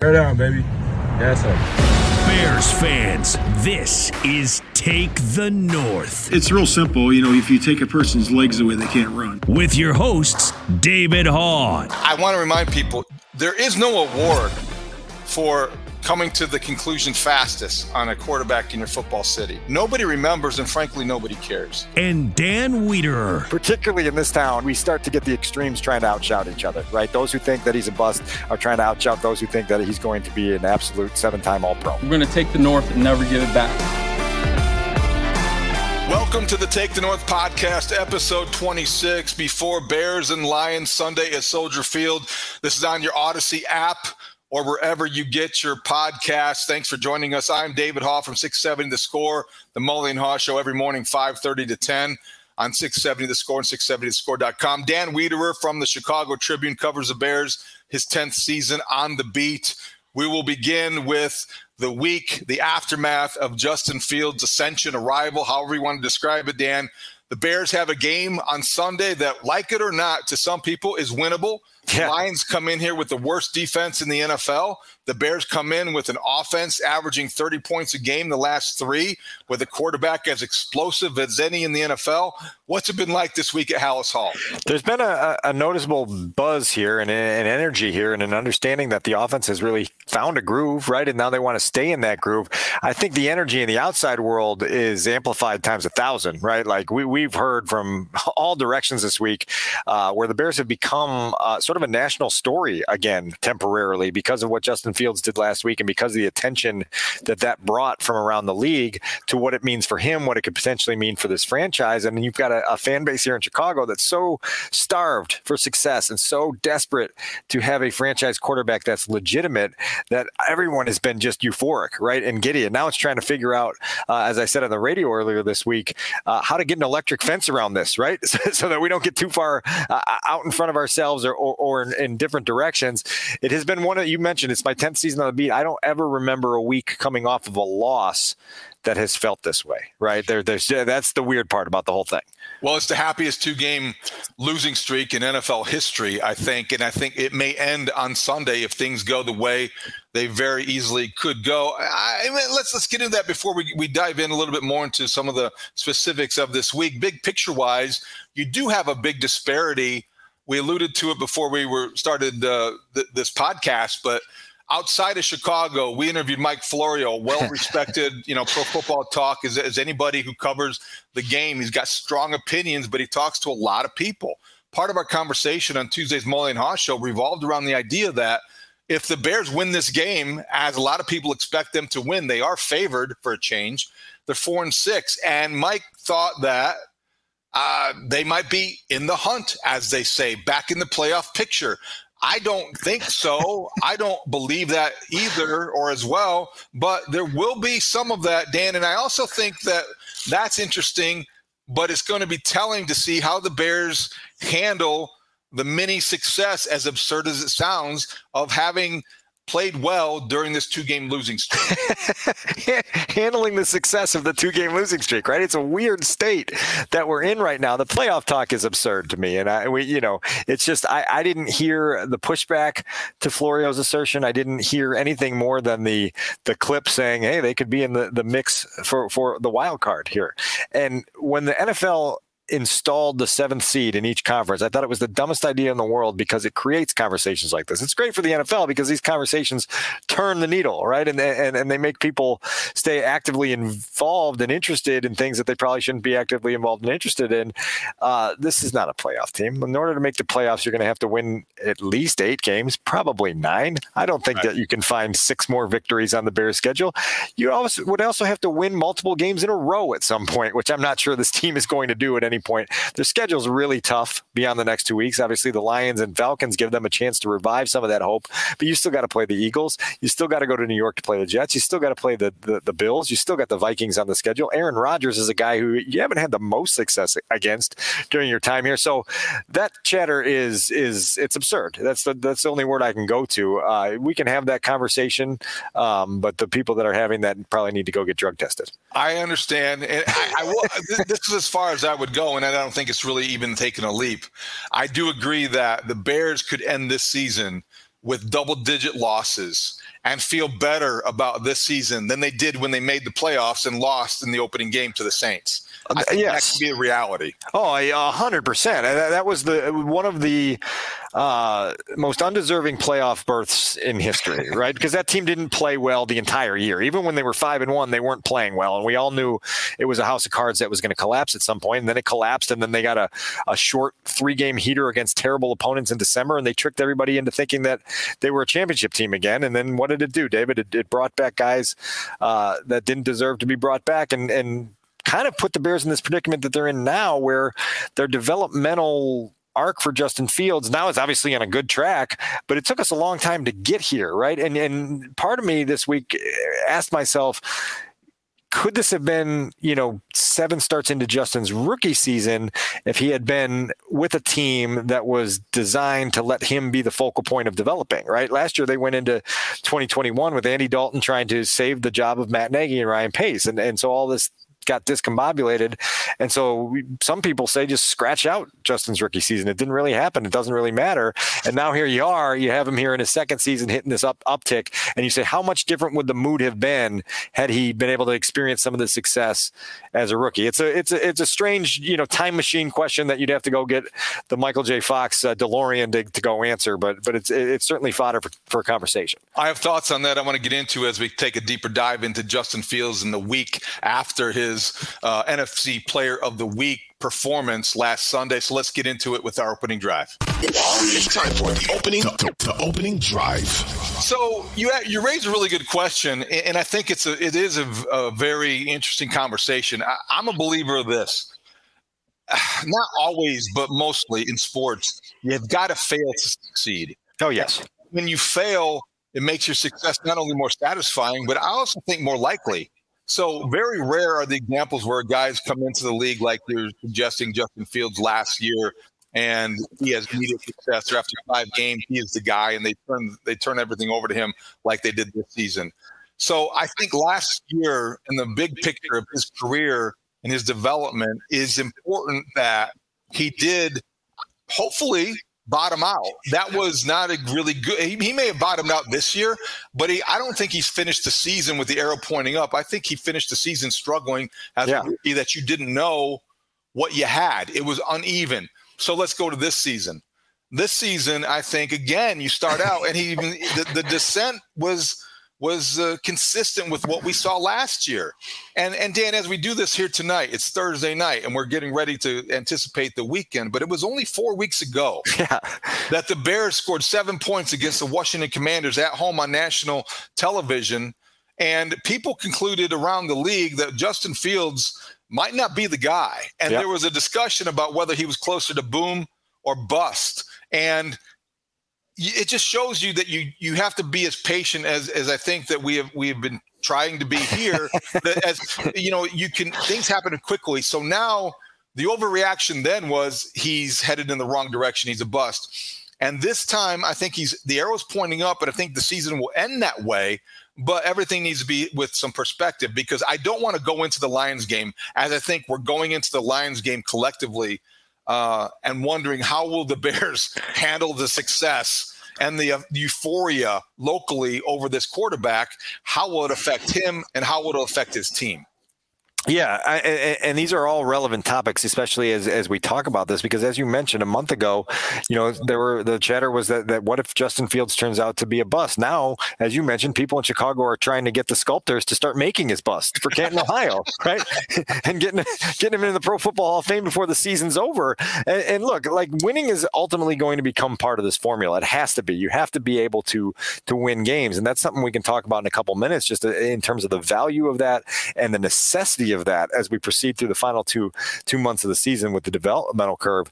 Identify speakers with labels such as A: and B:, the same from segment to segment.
A: Turn down, baby. Yes, sir.
B: Bears fans, this is Take the North.
C: It's real simple. You know, if you take a person's legs away, they can't run.
B: With your hosts, David Haugh.
D: I want to remind people there is no award for coming to the conclusion fastest on a quarterback in your football city. Nobody remembers, and frankly, nobody cares.
B: And Dan Wiederer.
E: Particularly in this town, we start to get the extremes trying to outshout each other, right? Those who think that he's a bust are trying to outshout those who think that he's going to be an absolute seven time All Pro.
F: We're going to take the North and never give it back.
D: Welcome to the Take the North podcast, episode 26, before Bears and Lions Sunday at Soldier Field. This is on your Audacy app or wherever you get your podcasts. Thanks for joining us. I'm David Haugh from 670 The Score, the Mully and Haugh Show every morning, 5.30 to 10 on 670 The Score and 670thescore.com. Dan Wiederer from the Chicago Tribune covers the Bears, his 10th season on the beat. We will begin with the week, the aftermath of Justin Fields' ascension, arrival, however you want to describe it, Dan. The Bears have a game on Sunday that, like it or not, to some people is winnable. Yeah. Lions come in here with the worst defense in the NFL. The Bears come in with an offense averaging 30 points a game the last three, with a quarterback as explosive as any in the NFL. What's it been like this week at Halas Hall?
E: There's been a, a noticeable buzz here and an energy here and an understanding that the offense has really found a groove, right? And now they want to stay in that groove. I think the energy in the outside world is amplified times a thousand, right? Like we, we've heard from all directions this week uh, where the Bears have become uh, sort of a national story again temporarily because of what Justin Fields did last week and because of the attention that that brought from around the league to what it means for him, what it could potentially mean for this franchise. And you've got a, a fan base here in Chicago that's so starved for success and so desperate to have a franchise quarterback that's legitimate that everyone has been just euphoric, right? And giddy. And now it's trying to figure out, uh, as I said on the radio earlier this week, uh, how to get an electric fence around this, right? So, so that we don't get too far uh, out in front of ourselves or, or, or in, in, different directions. It has been one that you mentioned, it's my 10th season on the beat. I don't ever remember a week coming off of a loss that has felt this way, right? There, there's that's the weird part about the whole thing.
D: Well, it's the happiest two game losing streak in NFL history, I think. And I think it may end on Sunday if things go the way they very easily could go. I mean, let's let's get into that before we, we dive in a little bit more into some of the specifics of this week. Big picture wise, you do have a big disparity. We alluded to it before we were started uh, th- this podcast, but outside of Chicago, we interviewed Mike Florio, well respected, you know, pro football talk as, as anybody who covers the game. He's got strong opinions, but he talks to a lot of people. Part of our conversation on Tuesday's Mully and Haugh show revolved around the idea that if the Bears win this game, as a lot of people expect them to win, they are favored for a change. They're four and six. And Mike thought that uh, they might be in the hunt, as they say, back in the playoff picture. I don't think so. I don't believe that either, or as well. But there will be some of that, Dan. And I also think that that's interesting, but it's going to be telling to see how the Bears handle the mini success, as absurd as it sounds, of having played well during this two game losing streak.
E: Handling the success of the two game losing streak, right? It's a weird state that we're in right now. The playoff talk is absurd to me. And I, we, you know, it's just, I, I didn't hear the pushback to Florio's assertion. I didn't hear anything more than the, the clip saying, hey, they could be in the, the mix for, for the wild card here. And when the NFL installed the seventh seed in each conference. I thought it was the dumbest idea in the world because it creates conversations like this. It's great for the NFL because these conversations turn the needle, right? And and, and they make people stay actively involved and interested in things that they probably shouldn't be actively involved and interested in. Uh, this is not a playoff team. In order to make the playoffs, you're going to have to win at least eight games, probably nine. I don't think right. that you can find six more victories on the Bears schedule. You also would also have to win multiple games in a row at some point, which I'm not sure this team is going to do at any point. Their schedule's really tough beyond the next two weeks. Obviously, the Lions and Falcons give them a chance to revive some of that hope, but you still got to play the Eagles. You still got to go to New York to play the Jets. You still got to play the, the, the Bills. You still got the Vikings on the schedule. Aaron Rodgers is a guy who you haven't had the most success against during your time here. So that chatter is is it's absurd. That's the that's the only word I can go to. Uh, we can have that conversation, um, but the people that are having that probably need to go get drug tested.
D: I understand, and I, I will, this is as far as I would go, Oh, and I don't think it's really even taken a leap. I do agree that the Bears could end this season with double-digit losses and feel better about this season than they did when they made the playoffs and lost in the opening game to the Saints. I think yes. that could be a reality.
E: Oh, a hundred percent. That was the one of the uh, most undeserving playoff berths in history, right? Because that team didn't play well the entire year. Even when they were five and one, they weren't playing well, and we all knew it was a house of cards that was going to collapse at some point. And then it collapsed, and then they got a, a short three game heater against terrible opponents in December, and they tricked everybody into thinking that they were a championship team again. And then what did it do, David? It, it brought back guys uh, that didn't deserve to be brought back, and and kind of put the Bears in this predicament that they're in now, where their developmental arc for Justin Fields now is obviously on a good track, but it took us a long time to get here, right? And and part of me this week eh, asked myself, could this have been, you know, seven starts into Justin's rookie season if he had been with a team that was designed to let him be the focal point of developing, right? Last year they went into 2021 with Andy Dalton trying to save the job of Matt Nagy and Ryan Pace. And, and so all this got discombobulated. And so we, some people say just scratch out Justin's rookie season. It didn't really happen. It doesn't really matter. And now here you are. You have him here in his second season hitting this up uptick. And you say, how much different would the mood have been had he been able to experience some of the success as a rookie? It's a it's a it's a strange you know time machine question that you'd have to go get the Michael J. Fox uh, DeLorean to, to go answer. But but it's it's certainly fodder for, for a conversation.
D: I have thoughts on that. I want to get into as we take a deeper dive into Justin Fields in the week after his his uh, NFC Player of the Week performance last Sunday. So let's get into it with our opening drive.
G: It's time for the opening, the, the opening drive.
D: So you you raise a really good question, and I think it's a it is a, a very interesting conversation. I, I'm a believer of this. Not always, but mostly in sports, you've got to fail to succeed.
E: Oh yes.
D: When you fail, it makes your success not only more satisfying, but I also think more likely. So very rare are the examples where guys come into the league like you're suggesting Justin Fields last year and he has immediate success or after five games he is the guy and they turn they turn everything over to him like they did this season. So I think last year in the big picture of his career and his development is important that he did hopefully bottom out. That was not a really good. He, he, may have bottomed out this year, but he, I don't think he's finished the season with the arrow pointing up. I think he finished the season struggling as yeah. a that you didn't know what you had. It was uneven. So let's go to this season. This season, I think again, you start out and he even the, the descent was was uh, consistent with what we saw last year. And and Dan, as we do this here tonight, it's Thursday night, and we're getting ready to anticipate the weekend. But it was only four weeks ago yeah. that the Bears scored seven points against the Washington Commanders at home on national television, and people concluded around the league that Justin Fields might not be the guy. And yep. there was a discussion about whether he was closer to boom or bust. And it just shows you that you you have to be as patient as as I think that we have we have been trying to be here. that as you know, you can things happen quickly. So now the overreaction then was he's headed in the wrong direction. He's a bust. And this time, I think he's the arrow's pointing up, and I think the season will end that way. But everything needs to be with some perspective because I don't want to go into the Lions game as I think we're going into the Lions game collectively uh, and wondering how will the Bears handle the success and the uh, euphoria locally over this quarterback. How will it affect him, and how will it affect his team?
E: Yeah, I, and these are all relevant topics, especially as, as we talk about this, because as you mentioned a month ago, you know there were the chatter was that, that what if Justin Fields turns out to be a bust? Now, as you mentioned, people in Chicago are trying to get the sculptors to start making his bust for Canton, Ohio, right, and getting getting him into the Pro Football Hall of Fame before the season's over. And, and look, like winning is ultimately going to become part of this formula. It has to be. You have to be able to to win games, and that's something we can talk about in a couple minutes, just uh, in terms of the value of that and the necessity of that as we proceed through the final two two months of the season with the developmental curve.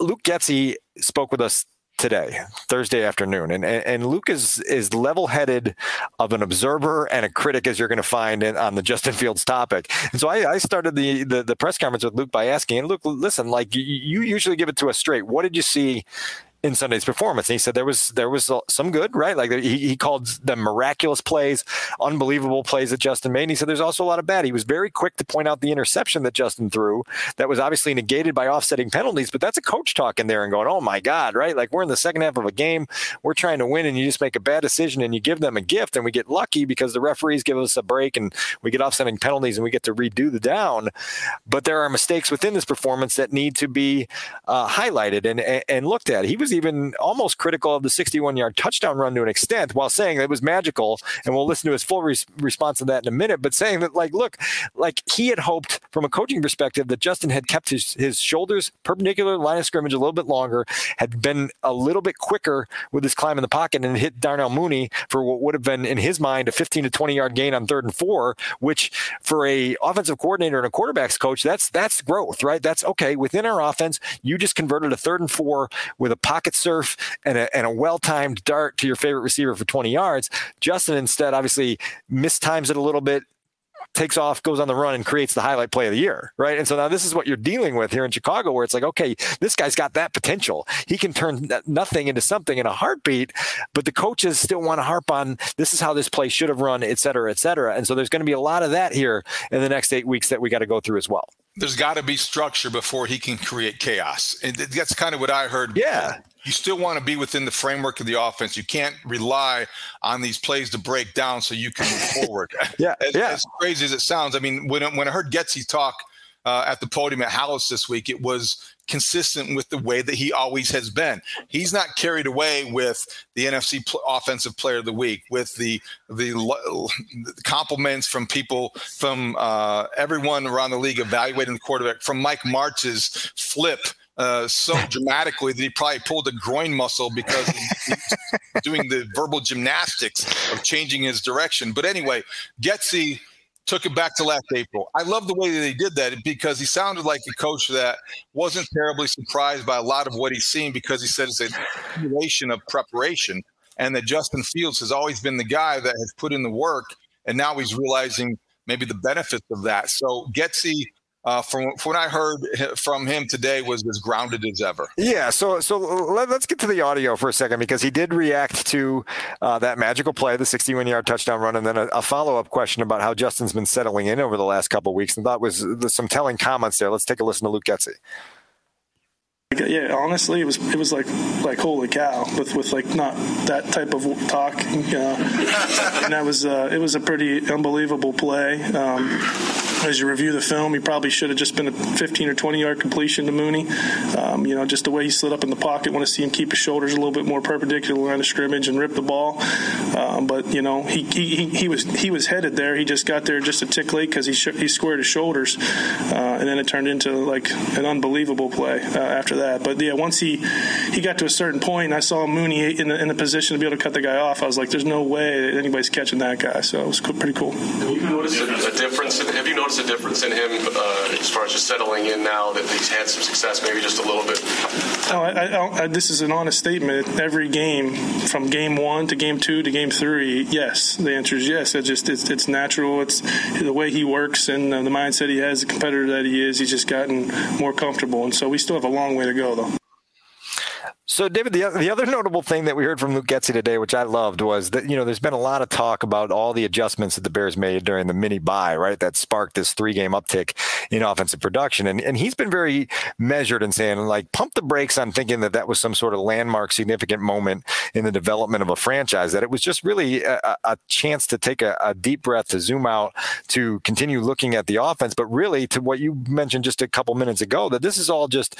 E: Luke Getsy spoke with us today, Thursday afternoon, and and Luke is is level headed of an observer and a critic as you're going to find in, on the Justin Fields topic. And so I, I started the, the, the press conference with Luke by asking, and Luke, listen, like you usually give it to us straight. What did you see in Sunday's performance. And he said there was there was some good, right? Like he, he called them miraculous plays, unbelievable plays that Justin made. And he said there's also a lot of bad. He was very quick to point out the interception that Justin threw that was obviously negated by offsetting penalties, but that's a coach talking there and going, "Oh my God!" Right? Like we're in the second half of a game, we're trying to win, and you just make a bad decision and you give them a gift, and we get lucky because the referees give us a break and we get offsetting penalties and we get to redo the down. But there are mistakes within this performance that need to be uh, highlighted and and looked at. He was was even almost critical of the 61 yard touchdown run to an extent while saying it was magical. And we'll listen to his full response to that in a minute, but saying that, like, look, like he had hoped from a coaching perspective that Justin had kept his, his shoulders perpendicular line of scrimmage a little bit longer, had been a little bit quicker with his climb in the pocket and hit Darnell Mooney for what would have been, in his mind, a 15 to 20 yard gain on third and four, which for a offensive coordinator and a quarterbacks coach, that's that's growth, right? That's okay. Within our offense, you just converted a third and four with a pocket pocket surf and a, and a well timed dart to your favorite receiver for 20 yards. Justin instead obviously mistimes it a little bit, takes off, goes on the run, and creates the highlight play of the year, right? And so now this is what you're dealing with here in Chicago, where it's like, okay, this guy's got that potential. He can turn nothing into something in a heartbeat, but the coaches still want to harp on this is how this play should have run, et cetera, et cetera. And so there's going to be a lot of that here in the next eight weeks that we got to go through as well
D: there's got to be structure before he can create chaos. And that's kind of what I heard.
E: Yeah.
D: You still want to be within the framework of the offense. You can't rely on these plays to break down so you can move forward.
E: yeah,
D: as,
E: yeah.
D: As crazy as it sounds, I mean, when when I heard Getsy talk uh, at the podium at Halas this week, it was consistent with the way that he always has been. He's not carried away with the NFC pl- Offensive Player of the Week, with the the, the compliments from people from uh, everyone around the league evaluating the quarterback, from Mike March's flip uh, so dramatically that he probably pulled a groin muscle because he's doing the verbal gymnastics of changing his direction. But anyway, Getsy took it back to last April. I love the way that he did that because he sounded like a coach that wasn't terribly surprised by a lot of what he's seen because he said it's a accumulation of preparation and that Justin Fields has always been the guy that has put in the work and now he's realizing maybe the benefits of that. So Getsy uh, from, from, what I heard from him today was as grounded as ever.
E: Yeah. So so let, us get to the audio for a second because he did react to uh, that magical play, the 61 yard touchdown run, and then a, a follow up question about how Justin's been settling in over the last couple weeks, and that was some telling comments there. Let's take a listen to Luke Getsy.
H: Yeah, honestly, it was it was like like holy cow with with like not that type of talk, uh, and that was uh, it was a pretty unbelievable play. Um, as you review the film, he probably should have just been a 15 or 20 yard completion to Mooney. Um, you know, just the way he slid up in the pocket. Want to see him keep his shoulders a little bit more perpendicular line of scrimmage and rip the ball. Um, but you know, he, he he was he was headed there. He just got there just a tick late because he sh- he squared his shoulders, uh, and then it turned into like an unbelievable play uh, after that. But yeah, once he he got to a certain point, and I saw Mooney in the, in the position to be able to cut the guy off, I was like, "There's no way anybody's catching that guy." So it was pretty cool.
I: Have you noticed a? Have you noticed a difference in him uh, as far as just settling in now that he's had some success, maybe just a little bit?
H: No, I, I, I, this is an honest statement. Every game, from game one to game two to game three, yes, the answer is yes. It just it's, it's natural. It's the way he works and the mindset he has, the competitor that he is. He's just gotten more comfortable, and so we still have a long way to go, though.
E: So, David, the, the other notable thing that we heard from Luke Getsy today, which I loved, was that, you know, there's been a lot of talk about all the adjustments that the Bears made during the mini buy, right? That sparked this three game uptick in offensive production. And, and he's been very measured in saying, like, pump the brakes on thinking that that was some sort of landmark, significant moment in the development of a franchise, that it was just really a, a chance to take a, a deep breath, to zoom out, to continue looking at the offense. But really, to what you mentioned just a couple minutes ago, that this is all just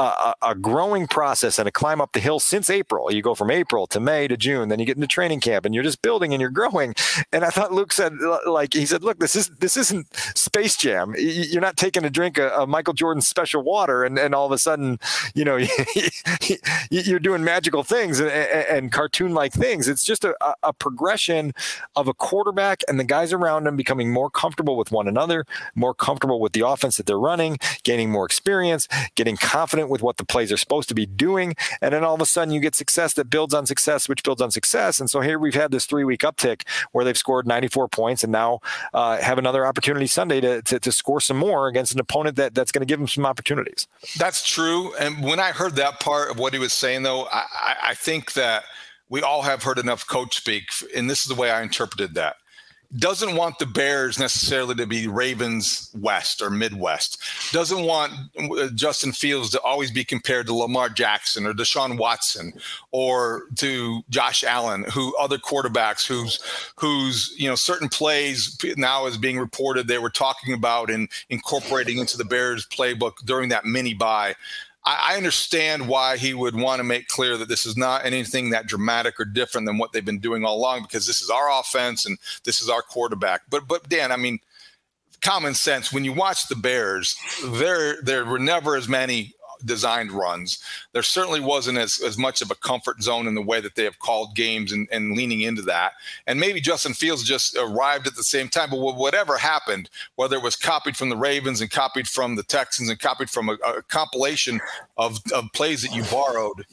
E: a, a growing process and a climb climb up the hill since April. You go from April to May to June, then you get into training camp, and you're just building and you're growing. And I thought Luke said, like he said, look, this is this isn't Space Jam. You're not taking a drink of, Michael Jordan's special water, and, and all of a sudden, you know, you're doing magical things and, and cartoon like things. It's just a, a progression of a quarterback and the guys around him becoming more comfortable with one another, more comfortable with the offense that they're running, gaining more experience, getting confident with what the plays are supposed to be doing. And then all of a sudden you get success that builds on success, which builds on success. And so here we've had this three week uptick where they've scored 94 points and now uh, have another opportunity Sunday to, to, to, score some more against an opponent that, that's going to give them some opportunities.
D: That's true. And when I heard that part of what he was saying, though, I, I think that we all have heard enough coach speak, and this is the way I interpreted that doesn't want the Bears necessarily to be Ravens West or Midwest. Doesn't want uh, Justin Fields to always be compared to Lamar Jackson or Deshaun Watson or to Josh Allen, who other quarterbacks whose whose you know certain plays now is being reported they were talking about and incorporating into the Bears playbook during that mini buy. I, understand why he would want to make clear that this is not anything that dramatic or different than what they've been doing all along because this is our offense and this is our quarterback. But but Dan, I mean, common sense when you watch the Bears, there there were never as many designed runs. There certainly wasn't as, as much of a comfort zone in the way that they have called games and, and leaning into that. And maybe Justin Fields just arrived at the same time. But whatever happened, whether it was copied from the Ravens and copied from the Texans and copied from a, a compilation of, of plays that you borrowed,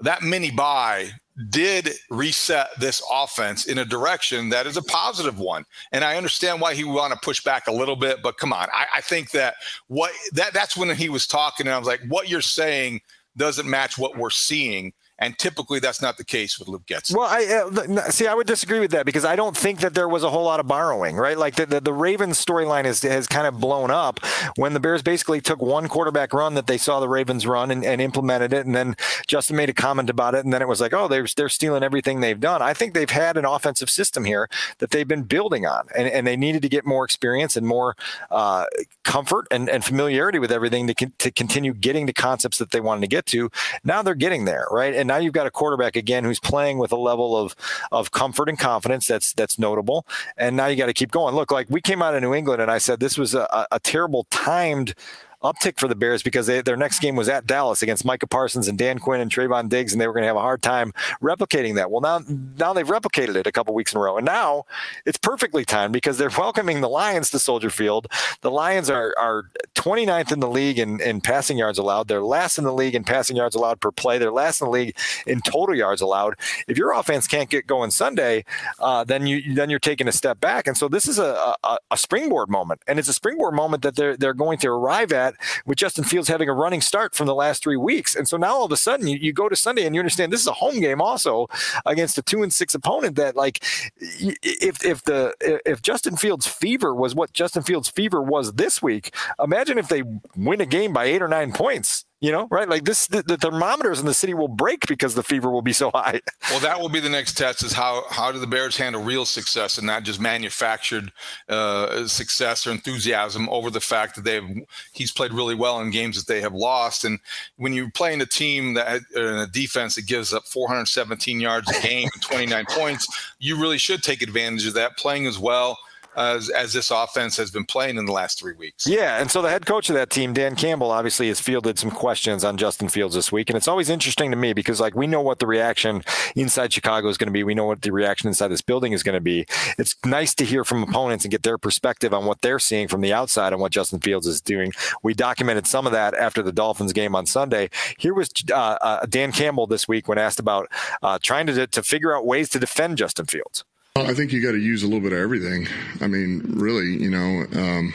D: that mini buy did reset this offense in a direction that is a positive one. And I understand why he want to push back a little bit, but come on. I, I, think that what that that's when he was talking, and I was like, what you're saying doesn't match what we're seeing. And typically, that's not the case with Luke Getsy.
E: Well, I uh, see. I would disagree with that because I don't think that there was a whole lot of borrowing, right? Like the the, the Ravens storyline has has kind of blown up when the Bears basically took one quarterback run that they saw the Ravens run and, and implemented it, and then Justin made a comment about it, and then it was like, oh, they're they're stealing everything they've done. I think they've had an offensive system here that they've been building on, and, and they needed to get more experience and more uh, comfort and, and familiarity with everything to to continue getting the concepts that they wanted to get to. Now they're getting there, right? And now you've got a quarterback again who's playing with a level of of comfort and confidence that's that's notable. And now you got to keep going. Look, like we came out of New England, and I said this was a, a terrible timed uptick for the Bears because they, their next game was at Dallas against Micah Parsons and Dan Quinn and Trevon Diggs, and they were going to have a hard time replicating that. Well, now now they've replicated it a couple weeks in a row, and now it's perfectly timed because they're welcoming the Lions to Soldier Field. The Lions are are 29th in the league in, in passing yards allowed. They're last in the league in passing yards allowed per play. They're last in the league in total yards allowed. If your offense can't get going Sunday, uh, then you then you're taking a step back. And so this is a, a, a springboard moment, and it's a springboard moment that they're they're going to arrive at with Justin Fields having a running start from the last three weeks. And so now all of a sudden you, you go to Sunday and you understand this is a home game also against a two and six opponent that like if if the if Justin Fields fever was what Justin Fields fever was this week, imagine if they win a game by eight or nine points you know, right? Like this, the, the, thermometers in the city will break because the fever will be so high.
D: Well, that will be the next test: is how how do the Bears handle real success and not just manufactured uh, success or enthusiasm over the fact that they've he's played really well in games that they have lost. And when you're playing a team that uh, in a defense that gives up 417 yards a game and 29 points, you really should take advantage of that, playing as well as, as this offense has been playing in the last three weeks.
E: Yeah, and so the head coach of that team, Dan Campbell, obviously has fielded some questions on Justin Fields this week, and it's always interesting to me because like we know what the reaction inside Chicago is going to be, we know what the reaction inside this building is going to be. It's nice to hear from opponents and get their perspective on what they're seeing from the outside on what Justin Fields is doing. We documented some of that after the Dolphins game on Sunday. Here was uh, uh, Dan Campbell this week when asked about uh, trying to to figure out ways to defend Justin Fields.
J: I think you got to use a little bit of everything. I mean, really, you know. Um,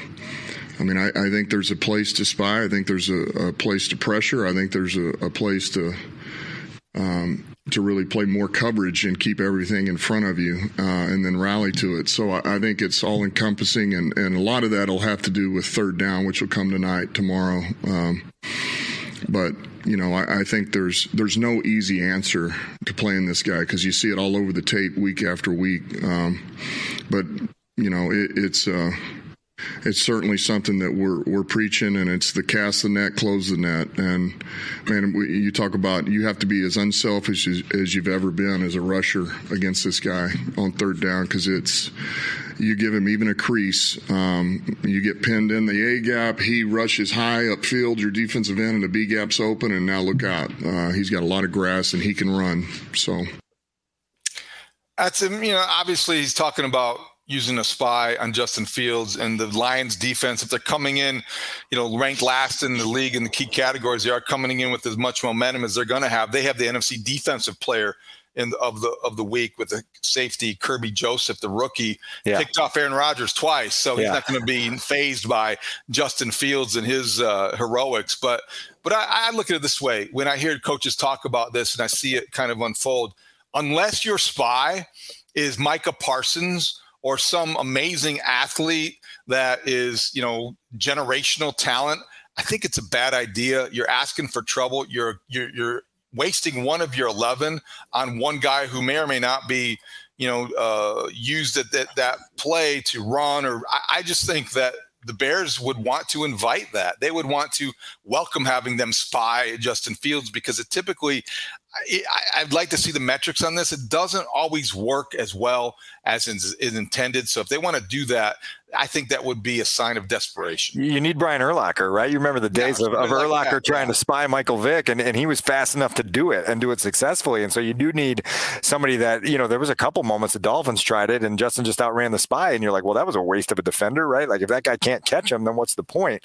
J: I mean, I, I, think there's a place to spy. I think there's a, a place to pressure. I think there's a, a place to um, to really play more coverage and keep everything in front of you, uh, and then rally to it. So I, I think it's all encompassing, and, and a lot of that will have to do with third down, which will come tonight, tomorrow. Um, but you know, I, I, think there's there's no easy answer to playing this guy because you see it all over the tape week after week. Um, but you know, it, it's uh, it's certainly something that we're we're preaching, and it's the cast the net, close the net, and man, we, you talk about you have to be as unselfish as, as you've ever been as a rusher against this guy on third down because it's you give him even a crease, um, you get pinned in the A gap. He rushes high upfield, your defensive end, and the B gap's open. And now look out, uh, he's got a lot of grass and he can run. So
D: that's you know obviously he's talking about using a spy on Justin Fields and the Lions defense, if they're coming in, you know, ranked last in the league in the key categories, they are coming in with as much momentum as they're going to have. They have the NFC defensive player in of the of the week with the safety Kerby Joseph, the rookie, yeah. picked off Aaron Rodgers twice, so he's yeah. not going to be fazed by Justin Fields and his uh, heroics. But but I, I look at it this way: when I hear coaches talk about this and I see it kind of unfold, unless your spy is Micah Parsons or some amazing athlete that is you know generational talent. I think it's a bad idea. You're asking for trouble. You're you're you're wasting one of your 11 on one guy who may or may not be you know uh, used at that, that play to run or I, I just think that the Bears would want to invite that. They would want to welcome having them spy Justin Fields because it typically, I, would like to see the metrics on this. It doesn't always work as well as is, is intended. So if they want to do that, I think that would be a sign of desperation.
E: You need Brian Urlacher, right? You remember the days yeah, of, like trying yeah. to spy Michael Vick, and, and he was fast enough to do it and do it successfully. And so you do need somebody that, you know, there was a couple moments the Dolphins tried it and Justin just outran the spy. And you're like, well, that was a waste of a defender, right? Like if that guy can't catch him, then what's the point?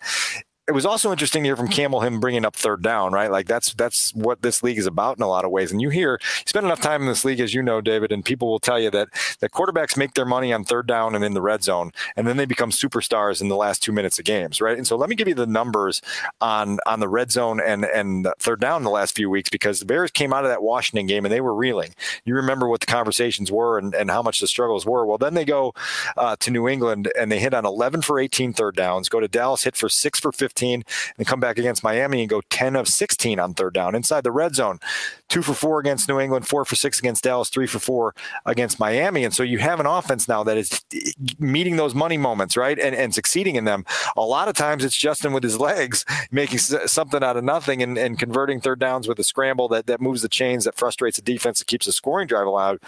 E: It was also interesting to hear from Campbell him bringing up third down, right? Like that's that's what this league is about in a lot of ways. And you hear you spend enough time in this league, as you know, David, and people will tell you that that quarterbacks make their money on third down and in the red zone, and then they become superstars in the last two minutes of games, right? And so let me give you the numbers on on the red zone and and third down in the last few weeks because the Bears came out of that Washington game and they were reeling. You remember what the conversations were and, and how much the struggles were. Well, then they go uh, to New England and they hit on 11 for 18 third downs, go to Dallas, hit for six for 15, and come back against Miami and go 10 of 16 on third down inside the red zone. Two for four against New England, four for six against Dallas, three for four against Miami. And so you have an offense now that is meeting those money moments, right? And, and succeeding in them. A lot of times it's Justin with his legs making something out of nothing and, and converting third downs with a scramble that, that moves the chains, that frustrates the defense, that keeps the scoring drive alive.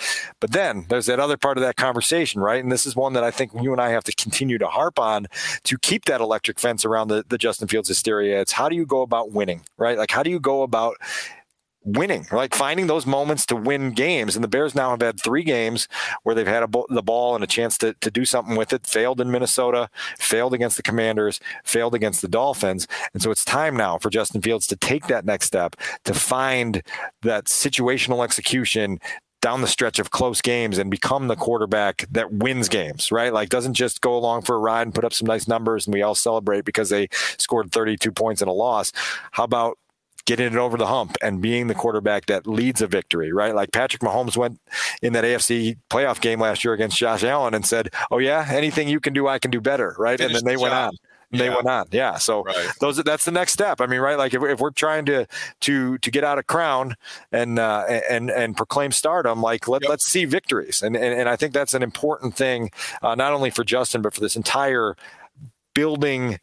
E: But then there's that other part of that conversation, right? And this is one that I think you and I have to continue to harp on to keep that electric fence around the, the Justin Fields hysteria. It's how do you go about winning, right? Like, how do you go about winning, like finding those moments to win games. And the Bears now have had three games where they've had the ball and a chance to, to do something with it. Failed in Minnesota, failed against the Commanders, failed against the Dolphins. And so it's time now for Justin Fields to take that next step to find that situational execution down the stretch of close games and become the quarterback that wins games, right? Like doesn't just go along for a ride and put up some nice numbers and we all celebrate because they scored 32 points in a loss. How about getting it over the hump and being the quarterback that leads a victory, right? Like Patrick Mahomes went in that AFC playoff game last year against Josh Allen and said, "Oh yeah, anything you can do, I can do better," right? Finish and then they the went on they yeah. went on. Yeah. So right. those that's the next step. I mean, right? Like if, if we're trying to to to get out of crown and uh, and and proclaim stardom, like let yep. let's see victories. And, and and I think that's an important thing, uh, not only for Justin but for this entire building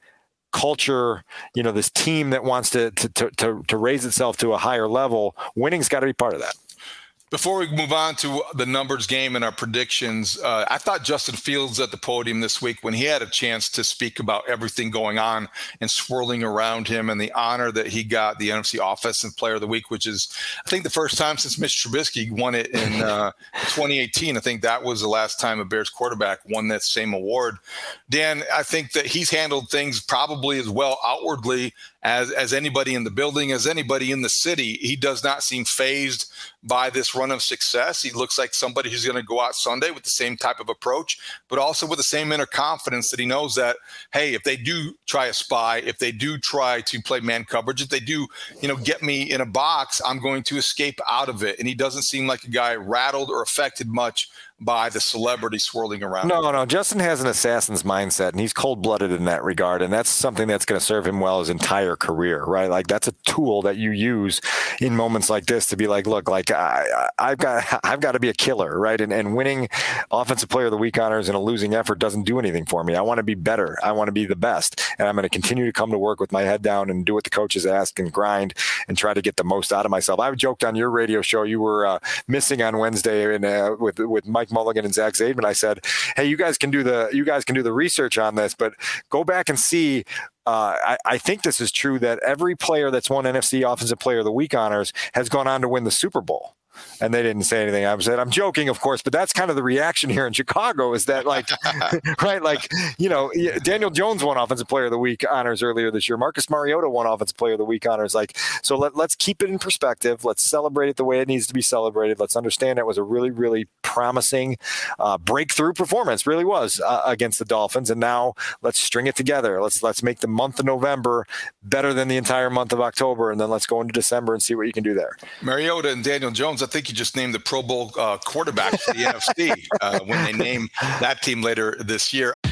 E: culture, you know, this team that wants to to to, to raise itself to a higher level. Winning's got to be part of that.
D: Before we move on to the numbers game and our predictions, uh, I thought Justin Fields at the podium this week when he had a chance to speak about everything going on and swirling around him and the honor that he got the NFC Offensive Player of the Week, which is, I think, the first time since Mitch Trubisky won it in uh, 2018. I think that was the last time a Bears quarterback won that same award. Dan, I think that he's handled things probably as well outwardly as as anybody in the building, as anybody in the city. He does not seem fazed by this run of success. He looks like somebody who's going to go out Sunday with the same type of approach, but also with the same inner confidence that he knows that hey, if they do try a spy, if they do try to play man coverage, if they do, you know, get me in a box, I'm going to escape out of it. And he doesn't seem like a guy rattled or affected much by the celebrity swirling around.
E: No, no. Justin has an assassin's mindset, and he's cold blooded in that regard, and that's something that's going to serve him well his entire career, right? Like that's a tool that you use in moments like this to be like, look, like I, I've got, I've got to be a killer, right? And and winning offensive player of the week honors in a losing effort doesn't do anything for me. I want to be better. I want to be the best, and I'm going to continue to come to work with my head down and do what the coaches ask and grind and try to get the most out of myself. I've joked on your radio show you were uh, missing on Wednesday and uh, with with Mike Mulligan and Zach Zaidman. I said, hey, you guys can do the you guys can do the research on this, but go back and see uh, I, I, think this is true that every player that's won NFC Offensive Player of the Week honors has gone on to win the Super Bowl and they didn't say anything. I said, I'm joking, of course, but that's kind of the reaction here in Chicago is that like, right, like you know, Daniel Jones won Offensive Player of the Week honors earlier this year. Marcus Mariota won Offensive Player of the Week honors. Like, so let, let's keep it in perspective. Let's celebrate it the way it needs to be celebrated. Let's understand it was a really, really promising uh, breakthrough performance. Really was uh, against the Dolphins, and now let's string it together. Let's let's make the month of November better than the entire month of October, and then let's go into December and see what you can do there.
D: Mariota and Daniel Jones, I think you just named the Pro Bowl uh, quarterback for the NFC uh, when they name that team later this year.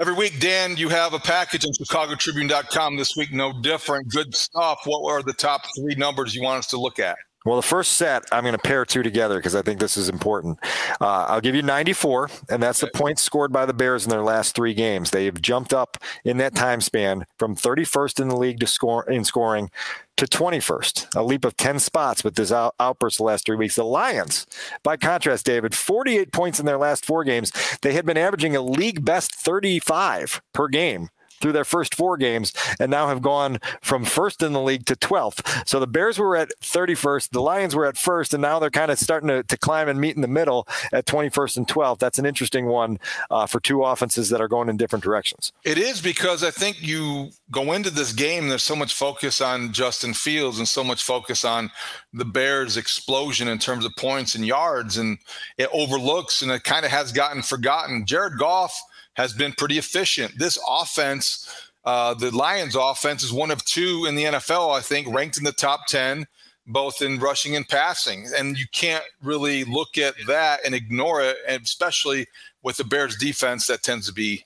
D: Every week, Dan, you have a package on ChicagoTribune.com. This week, no different. Good stuff. What are the top three numbers you want us to look at?
E: Well, the first set, I'm going to pair two together because I think this is important. Uh, I'll give you 94, and that's the points scored by the Bears in their last three games. They have jumped up in that time span from 31st in the league to score in scoring to 21st, a leap of 10 spots with this out- outburst the last three weeks. The Lions, by contrast, David, 48 points in their last four games. They had been averaging a league best 35 per game through their first four games and now have gone from first in the league to 12th. So the Bears were at 31st, the Lions were at first, and now they're kind of starting to, to climb and meet in the middle at 21st and 12th. That's an interesting one uh, for two offenses that are going in different directions.
D: It is because I think you go into this game, there's so much focus on Justin Fields and so much focus on the Bears' explosion in terms of points and yards, and it overlooks and it kind of has gotten forgotten. Jared Goff has been pretty efficient. This offense, uh, the Lions offense, is one of two in the NFL, I think, ranked in the top 10, both in rushing and passing. And you can't really look at that and ignore it, and especially with the Bears defense that tends to be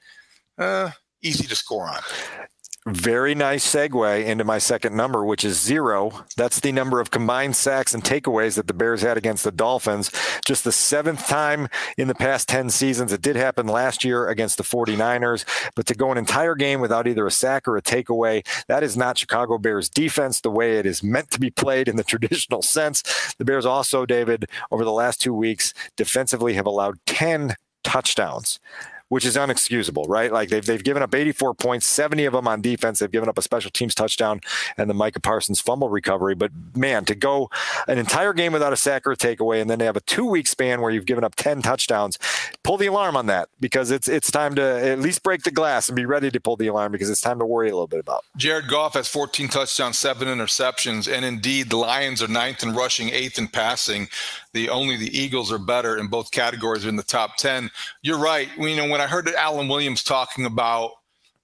D: uh, easy to score on.
E: Very nice segue into my second number, which is zero. That's the number of combined sacks and takeaways that the Bears had against the Dolphins. Just the seventh time in the past 10 seasons. It did happen last year against the 49ers, but to go an entire game without either a sack or a takeaway, that is not Chicago Bears defense the way it is meant to be played in the traditional sense. The Bears also, David, over the last two weeks, defensively have allowed 10 touchdowns which is unexcusable, right? Like they've, they've given up 84 points, 70 of them on defense. They've given up a special teams touchdown and the Micah Parsons fumble recovery. But man, to go an entire game without a sack or a takeaway, and then they have a two week span where you've given up 10 touchdowns, pull the alarm on that because it's it's time to at least break the glass and be ready to pull the alarm because it's time to worry a little bit about.
D: Jared Goff has 14 touchdowns, seven interceptions, and indeed the Lions are ninth in rushing, eighth in passing. The only the Eagles are better in both categories Are in the top 10. You're right. You know, when I heard Alan Williams talking about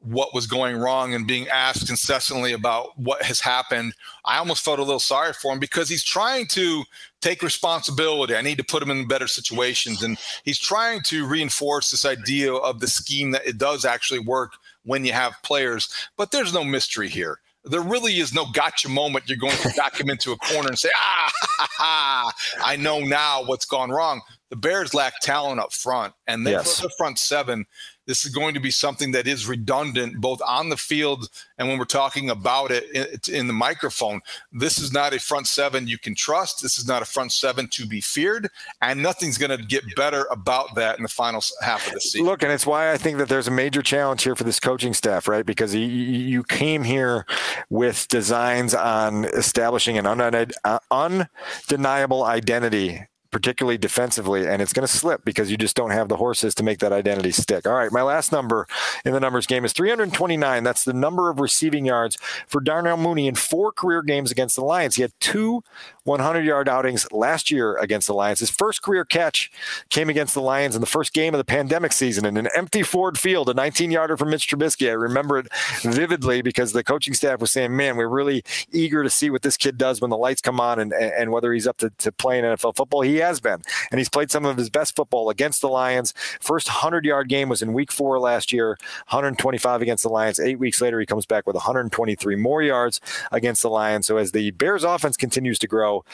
D: what was going wrong and being asked incessantly about what has happened, I almost felt a little sorry for him because he's trying to take responsibility. I need to put him in better situations. And he's trying to reinforce this idea of the scheme that it does actually work when you have players. But there's no mystery here. There really is no gotcha moment. You're going to back him into a corner and say, ah, ha, ha, I know now what's gone wrong. The Bears lack talent up front, and they yes. the front seven this is going to be something that is redundant both on the field and when we're talking about it in, the microphone. This is not a front seven you can trust. This is not a front seven to be feared, and nothing's going to get better about that in the final half of the season.
E: Look, and it's why I think that there's a major challenge here for this coaching staff, right? Because you, came here with designs on establishing an uh, undeniable identity particularly defensively, and it's going to slip because you just don't have the horses to make that identity stick. All right, my last number in the numbers game is 329. That's the number of receiving yards for Darnell Mooney in four career games against the Lions. He had two 100 yard outings last year against the Lions. His first career catch came against the Lions in the first game of the pandemic season in an empty Ford Field, a 19 yarder from Mitch Trubisky. I remember it vividly because the coaching staff was saying, man, we're really eager to see what this kid does when the lights come on and, and whether he's up to, to playing NFL football. He has been, and he's played some of his best football against the Lions. First 100 yard game was in week four last year, 125 against the Lions. Eight weeks later, he comes back with 123 more yards against the Lions. So as the Bears offense continues to grow,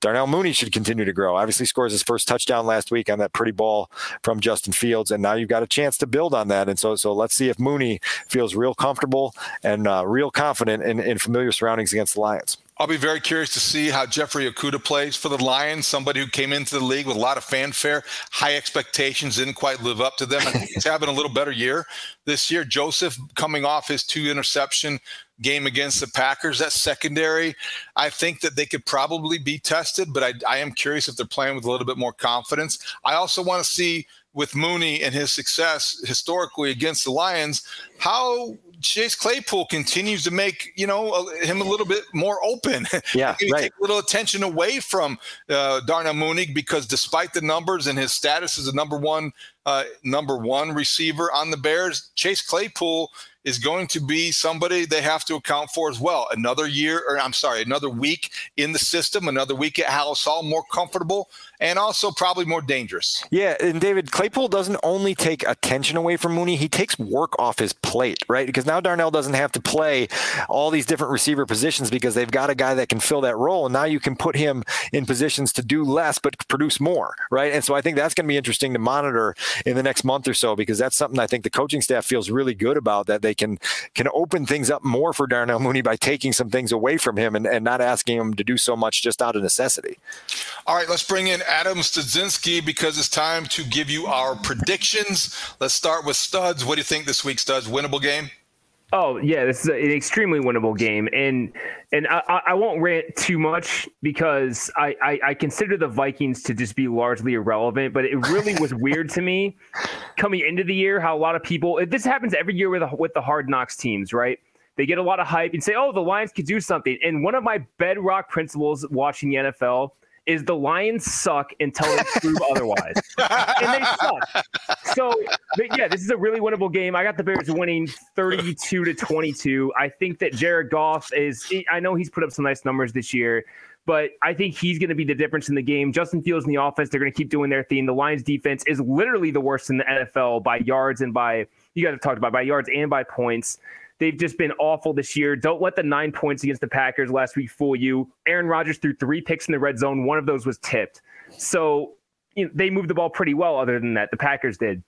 E: Darnell Mooney should continue to grow. Obviously, scores his first touchdown last week on that pretty ball from Justin Fields, and now you've got a chance to build on that. And so, so let's see if Mooney feels real comfortable and uh, real confident in, in familiar surroundings against the Lions.
D: I'll be very curious to see how Jeffrey Okudah plays for the Lions, somebody who came into the league with a lot of fanfare, high expectations, didn't quite live up to them. I think he's having a little better year this year. Joseph coming off his two interception game against the Packers, that secondary, I think that they could probably be tested, but I, I am curious if they're playing with a little bit more confidence. I also want to see with Mooney and his success historically against the Lions, how Chase Claypool continues to make you know him a little bit more open.
E: Yeah, right.
D: Take a little attention away from uh, Darnell Mooney because despite the numbers and his status as a number one uh, number one receiver on the Bears, Chase Claypool is going to be somebody they have to account for as well. Another year, or I'm sorry, another week in the system, another week at Halas Hall, more comfortable and also probably more dangerous.
E: Yeah, and David Claypool doesn't only take attention away from Mooney, he takes work off his plate, right? Because now Darnell doesn't have to play all these different receiver positions because they've got a guy that can fill that role. And now you can put him in positions to do less but produce more, right? And so I think that's going to be interesting to monitor in the next month or so because that's something I think the coaching staff feels really good about that they can can open things up more for Darnell Mooney by taking some things away from him and, and not asking him to do so much just out of necessity.
D: All right, let's bring in Adam Studzinski because it's time to give you our predictions. Let's start with Studs. What do you think this week, Studs? Winnable game?
K: Oh yeah, this is an extremely winnable game, and and I, I won't rant too much because I, I, I consider the Vikings to just be largely irrelevant. But it really was weird to me coming into the year how a lot of people this happens every year with the, with the Hard Knocks teams, right? They get a lot of hype and say, "Oh, the Lions could do something." And one of my bedrock principles watching the NFL is the Lions suck until they prove otherwise. and they suck. So, yeah, this is a really winnable game. I got the Bears winning 32 to 22. I think that Jared Goff is, I know he's put up some nice numbers this year, but I think he's going to be the difference in the game. Justin Fields in the offense, they're going to keep doing their thing. The Lions defense is literally the worst in the NFL by yards and by, you guys have talked about by yards and by points. They've just been awful this year. Don't let the nine points against the Packers last week fool you. Aaron Rodgers threw three picks in the red zone. One of those was tipped. So you know, they moved the ball pretty well, other than that. The Packers did.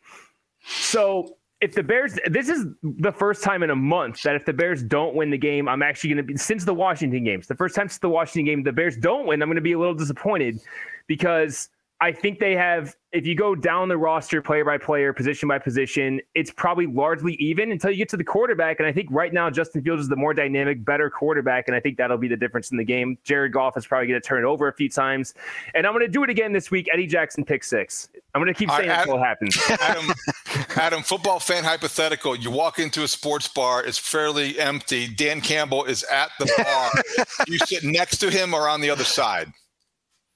K: So if the Bears, this is the first time in a month that if the Bears don't win the game, I'm actually going to be, since the Washington games, the first time since the Washington game, the Bears don't win, I'm going to be a little disappointed because I think they have, if you go down the roster player by player, position by position, it's probably largely even until you get to the quarterback. And I think right now, Justin Fields is the more dynamic, better quarterback. And I think that'll be the difference in the game. Jared Goff is probably going to turn it over a few times. And I'm going to do it again this week. Eddie Jackson pick six. I'm going to keep saying right, Adam, until it happens.
D: Adam, Adam, football fan hypothetical. You walk into a sports bar, it's fairly empty. Dan Campbell is at the bar. you sit next to him or on the other side?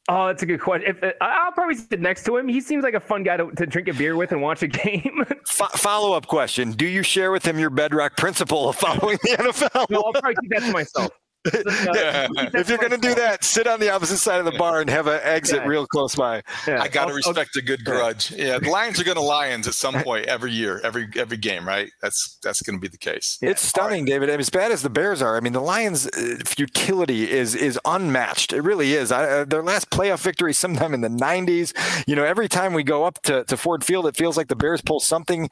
K: Oh, that's a good question. If, uh, I'll probably sit next to him. He seems like a fun guy to, to drink a beer with and watch a game.
E: F- follow up question: Do you share with him your bedrock principle of following the NFL?
K: no, I'll probably keep that to myself.
E: Yeah. If you're going to do that, sit on the opposite side of the bar and have an exit
K: Yeah.
E: real close by.
D: I got to
K: I'll-
D: respect a good grudge. Yeah, the Lions are going to Lions at some point every year, every every game, right? That's that's going to be the case.
E: It's stunning, David. I mean, as bad as the Bears are, I mean, the Lions' uh, futility is is unmatched. It really is. I, uh, their last playoff victory, sometime in the '90s. You know, every time we go up to, to Ford Field, it feels like the Bears pull something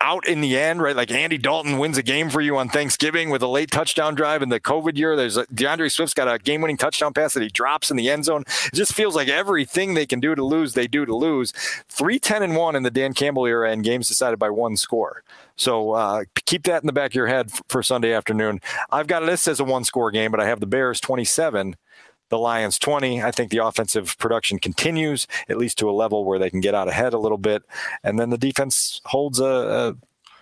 E: out in the end, right? Like Andy Dalton wins a game for you on Thanksgiving with a late touchdown drive. In the COVID year, there's a, D'Andre Swift's got a game-winning touchdown pass that he drops in the end zone. It just feels like everything they can do to lose, they do to lose. Three ten and one in the Dan Campbell era, and games decided by one score. So uh, keep that in the back of your head for Sunday afternoon. I've got this as a one-score game, but I have the Bears 27 the Lions 20. I think the offensive production continues, at least to a level where they can get out ahead a little bit. And then the defense holds a, a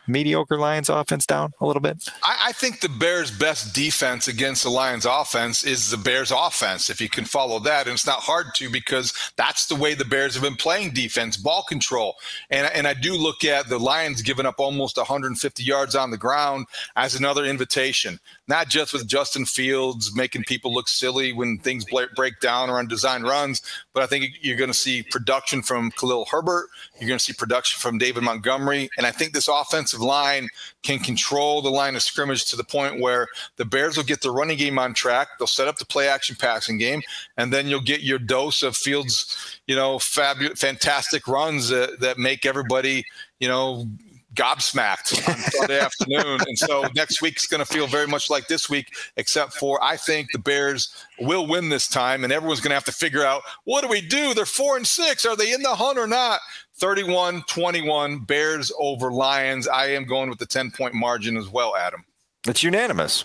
E: mediocre Lions offense down a little bit.
D: I, I think the Bears' best defense against the Lions' offense is the Bears' offense. If you can follow that, and it's not hard to because that's the way the Bears have been playing defense, ball control. And and I do look at the Lions giving up almost 150 yards on the ground as another invitation. Not just with Justin Fields making people look silly when things break down or on design runs, but I think you're going to see production from Khalil Herbert. You're going to see production from David Montgomery, and I think this offensive line can control the line of scrimmage to the point where the Bears will get the running game on track. They'll set up the play action passing game, and then you'll get your dose of Fields, you know, fabulous, fantastic runs that, that make everybody, you know, gobsmacked on Sunday afternoon. And so next week's going to feel very much like this week, except for I think the Bears will win this time, and everyone's going to have to figure out what do we do? They're four and six. Are they in the hunt or not? 31 21, Bears over Lions. I am going with the 10 point margin as well, Adam.
E: It's unanimous.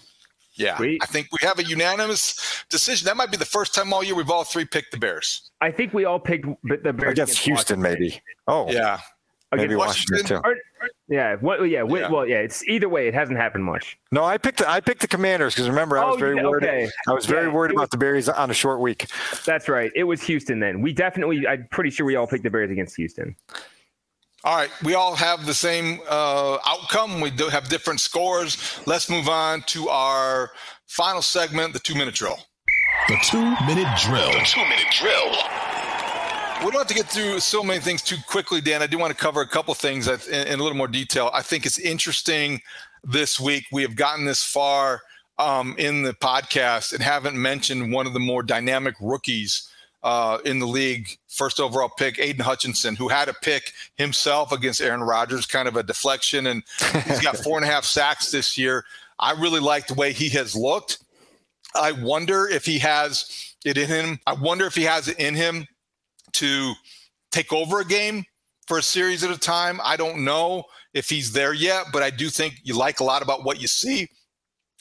D: Yeah, I think we have a unanimous decision. That might be the first time all year we've all three picked the Bears.
K: I think we all picked the Bears I
E: Against Houston, maybe. Oh,
D: Yeah.
E: maybe
K: Against
E: Washington too.
K: Or- yeah, what, yeah, wi- well, yeah. It's either way. It hasn't happened much.
E: No, I picked the, I picked the Commanders because remember I was
K: Oh,
E: very
K: yeah,
E: worried.
K: okay.
E: I was very
K: Yeah,
E: worried
K: it
E: about the Bears on a short week.
K: That's right. It was Houston then. We definitely. I'm pretty sure we all picked the Bears against Houston.
D: All right, we all have the same uh, outcome. We do have different scores. Let's move on to our final segment, the two minute drill.
G: The two minute drill. The two minute drill.
D: We don't have to get through so many things too quickly, Dan. I do want to cover a couple things in, in a little more detail. I think it's interesting this week. We have gotten this far um, in the podcast and haven't mentioned one of the more dynamic rookies uh, in the league. First overall pick, Aidan Hutchinson, who had a pick himself against Aaron Rodgers, kind of a deflection, and he's got four and a half sacks this year. I really like the way he has looked. I wonder if he has it in him. I wonder if he has it in him to take over a game for a series at a time. I don't know if he's there yet, but I do think you like a lot about what you see.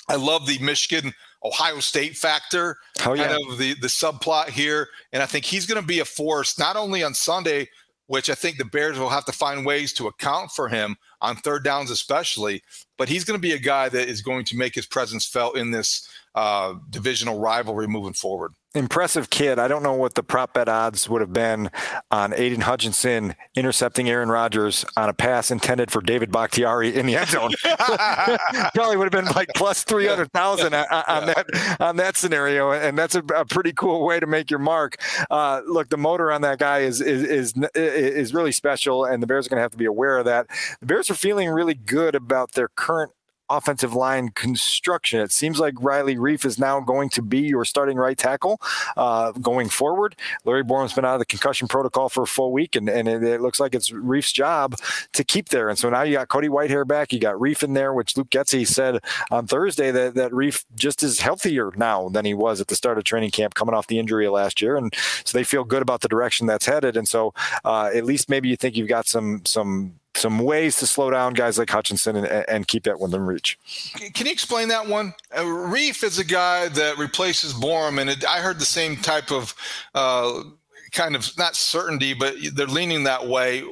D: I love the Michigan Ohio State factor,
E: Oh, yeah.
D: kind of the the subplot here, and I think he's going to be a force not only on Sunday, which I think the Bears will have to find ways to account for him on third downs, especially, but he's going to be a guy that is going to make his presence felt in this uh, divisional rivalry moving forward.
E: Impressive kid. I don't know what the prop bet odds would have been on Aidan Hutchinson intercepting Aaron Rodgers on a pass intended for David Bakhtiari in the end zone. Probably would have been like plus three hundred thousand on on that on that scenario, and that's a, a pretty cool way to make your mark. Uh, look, the motor on that guy is is is is really special, and the Bears are going to have to be aware of that. The Bears are feeling really good about their current offensive line construction. It seems like Riley Reiff is now going to be your starting right tackle uh, going forward. Larry Borom's been out of the concussion protocol for a full week, and, and it, it looks like it's Reiff's job to keep there. And so now you got Cody Whitehair back, you got Reiff in there, which Luke Getsy said on Thursday that, that Reiff just is healthier now than he was at the start of training camp coming off the injury last year. And so they feel good about the direction that's headed. And so uh, at least maybe you think you've got some some some ways to slow down guys like Hutchinson and, and keep that within reach.
D: Can you explain that one? Uh, Reiff is a guy that replaces Borom, and it, I heard the same type of uh, kind of not certainty, but they're leaning that way.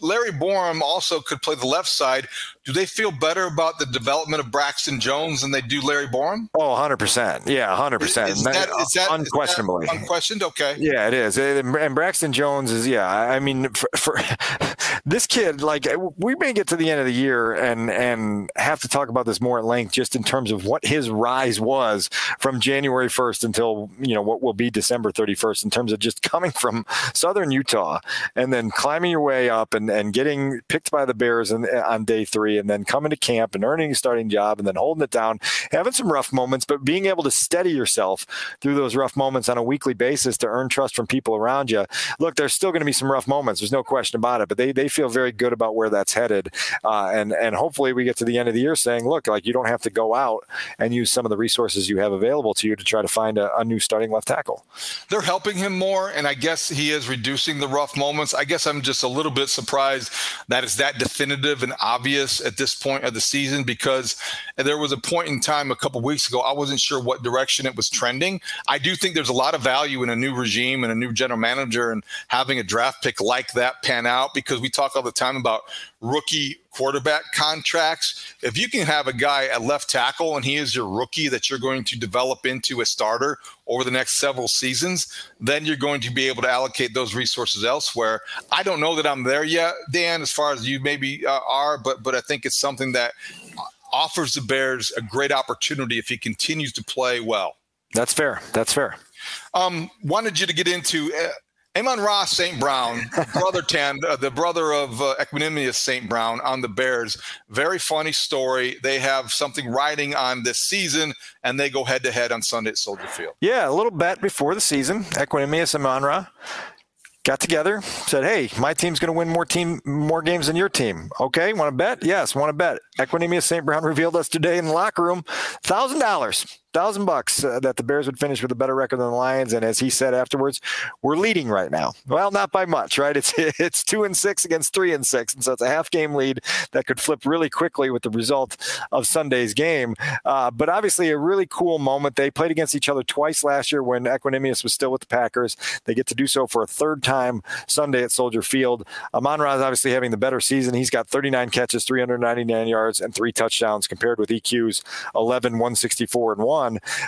D: Larry Borom also could play the left side. Do they feel better about the development of Braxton Jones than they do Larry Borom?
E: Oh, 100%. Yeah, 100%.
D: Is that, is that
E: unquestionably?
D: Is that unquestioned? Okay.
E: Yeah, it is. And Braxton Jones is, yeah, I mean, for, for this kid, like, we may get to the end of the year and, and have to talk about this more at length just in terms of what his rise was from January 1st until, you know, what will be December 31st in terms of just coming from Southern Utah and then climbing your way up and, and getting picked by the Bears in, on day three and then coming to camp and earning a starting job and then holding it down, having some rough moments, but being able to steady yourself through those rough moments on a weekly basis to earn trust from people around you. Look, there's still going to be some rough moments. There's no question about it, but they, they feel very good about where that's headed. Uh, and, and hopefully we get to the end of the year saying, look, like you don't have to go out and use some of the resources you have available to you to try to find a, a new starting left tackle.
D: They're helping him more, and I guess he is reducing the rough moments. I guess I'm just a little bit surprised that it's that definitive and obvious at this point of the season because there was a point in time a couple weeks ago I wasn't sure what direction it was trending. I do think there's a lot of value in a new regime and a new general manager and having a draft pick like that pan out because we talk all the time about rookie quarterback contracts. If you can have a guy at left tackle and he is your rookie that you're going to develop into a starter over the next several seasons, then you're going to be able to allocate those resources elsewhere. I don't know that I'm there yet, Dan, as far as you maybe uh, are, but but I think it's something that offers the Bears a great opportunity if he continues to play well.
E: That's fair. That's fair.
D: Um, wanted you to get into uh, Amon-Ra St. Brown, brother Tan, uh, the brother of uh, Equanimeous St. Brown on the Bears. Very funny story. They have something riding on this season, and they go head to head on Sunday at Soldier Field.
E: Yeah, a little bet before the season. Equanimeous and Amon-Ra got together, said, "Hey, my team's going to win more team more games than your team." Okay, want to bet? Yes, want to bet. Equanimeous St. Brown revealed us today in the locker room, thousand dollars thousand bucks uh, that the Bears would finish with a better record than the Lions. And as he said afterwards, we're leading right now. Well, not by much, right? It's it's two and six against three and six, and so it's a half game lead that could flip really quickly with the result of Sunday's game. Uh, but obviously, a really cool moment. They played against each other twice last year when Equanimeous was still with the Packers. They get to do so for a third time Sunday at Soldier Field. Amon-Ra is obviously having the better season. He's got 39 catches, 399 yards, and three touchdowns compared with EQ's 11, 164 and one.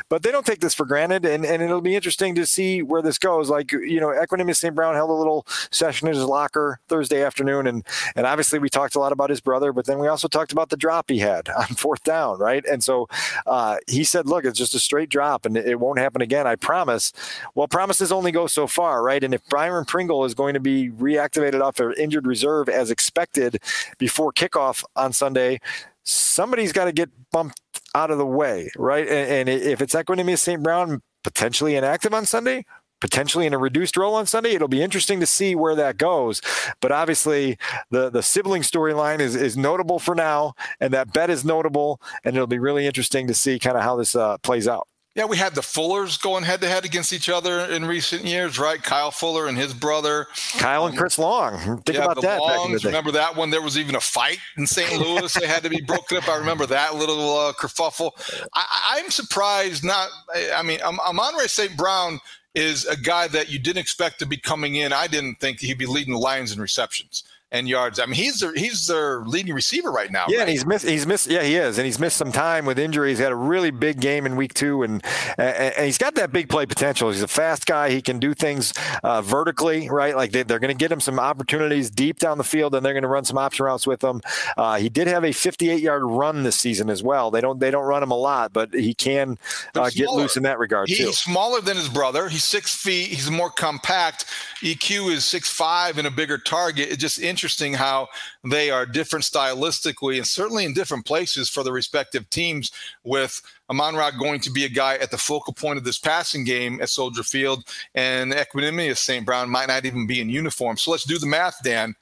E: But they don't take this for granted, and, and it'll be interesting to see where this goes. Like, you know, Equanimeous St. Brown held a little session in his locker Thursday afternoon, and, and obviously we talked a lot about his brother, but then we also talked about the drop he had on fourth down, right? And so uh, he said, look, it's just a straight drop, and it won't happen again, I promise. Well, promises only go so far, right? And if Byron Pringle is going to be reactivated off their injured reserve as expected before kickoff on Sunday, somebody's got to get bumped out of the way, right? And, and if it's Equanimeous St. Brown potentially inactive on Sunday, potentially in a reduced role on Sunday. It'll be interesting to see where that goes. But obviously, the the sibling storyline is is notable for now, and that bet is notable, and it'll be really interesting to see kind of how this uh, plays out.
D: Yeah, we had the Fullers going head to head against each other in recent years, right? Kyle Fuller and his brother.
E: Kyle and Chris Long. Think
D: yeah,
E: about that.
D: Longs, remember that one? There was even a fight in St. Louis. they had to be broken up. I remember that little uh, kerfuffle. I, am surprised. Not. I mean, Amon-Ra St. Brown is a guy that you didn't expect to be coming in. I didn't think he'd be leading the Lions in receptions and yards. I mean, he's their he's their leading receiver right now.
E: Yeah,
D: right?
E: and he's missed he's missed yeah he is, and he's missed some time with injuries. He had a really big game in week two, and and he's got that big play potential. He's a fast guy. He can do things uh, vertically, right? Like they, are going to get him some opportunities deep down the field, and they're going to run some option routes with him. Uh, he did have a 58 yard run this season as well. They don't they don't run him a lot, but he can uh, get loose in that regard
D: he,
E: too.
D: He's smaller than his brother. He's six feet. He's more compact. EQ is six five and a bigger target. It's just interesting how they are different stylistically and certainly in different places for the respective teams. With Amon-Ra going to be a guy at the focal point of this passing game at Soldier Field, and Equanimeous St. Brown might not even be in uniform. So let's do the math, Dan.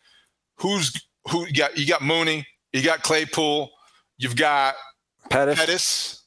D: Who's who? You got you got Mooney, you got Claypool, you've got
E: Pettis.
D: Pettis.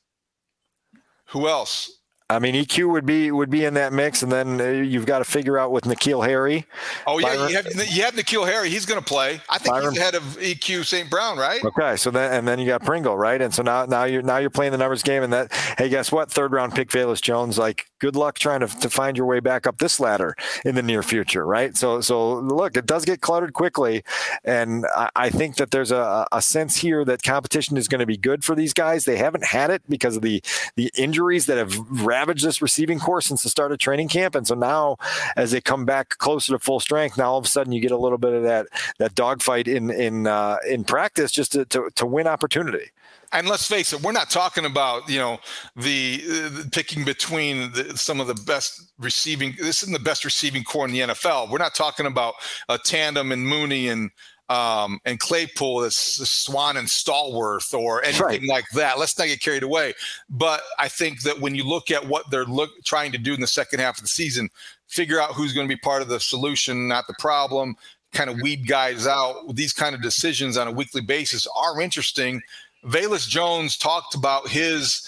D: Who else?
E: I mean, EQ would be would be in that mix, and then uh, you've got to figure out with N'Keal Harry.
D: Oh yeah, Byron. you have you have N'Keal Harry. He's going to play. I think Byron. he's ahead of EQ St. Brown, right?
E: Okay, so then and then you got Pringle, right? And so now now you're now you're playing the numbers game, and that hey, guess what? Third round pick Velus Jones, like good luck trying to, to find your way back up this ladder in the near future, right? So, so look, it does get cluttered quickly, and I, I think that there's a, a sense here that competition is going to be good for these guys. They haven't had it because of the the injuries that have ravaged this receiving corps since the start of training camp, and so now as they come back closer to full strength, now all of a sudden you get a little bit of that that dogfight in in uh, in practice just to, to, to win opportunity
D: and let's face it, we're not talking about you know the, uh, the picking between the, some of the best receiving. This isn't the best receiving corps in the NFL. We're not talking about a tandem and Mooney and um, and Claypool as Swann and Stallworth or anything right. like that. Let's not get carried away. But I think that when you look at what they're look, trying to do in the second half of the season, figure out who's going to be part of the solution, not the problem. Kind of weed guys out. These kind of decisions on a weekly basis are interesting Velus Jones talked about his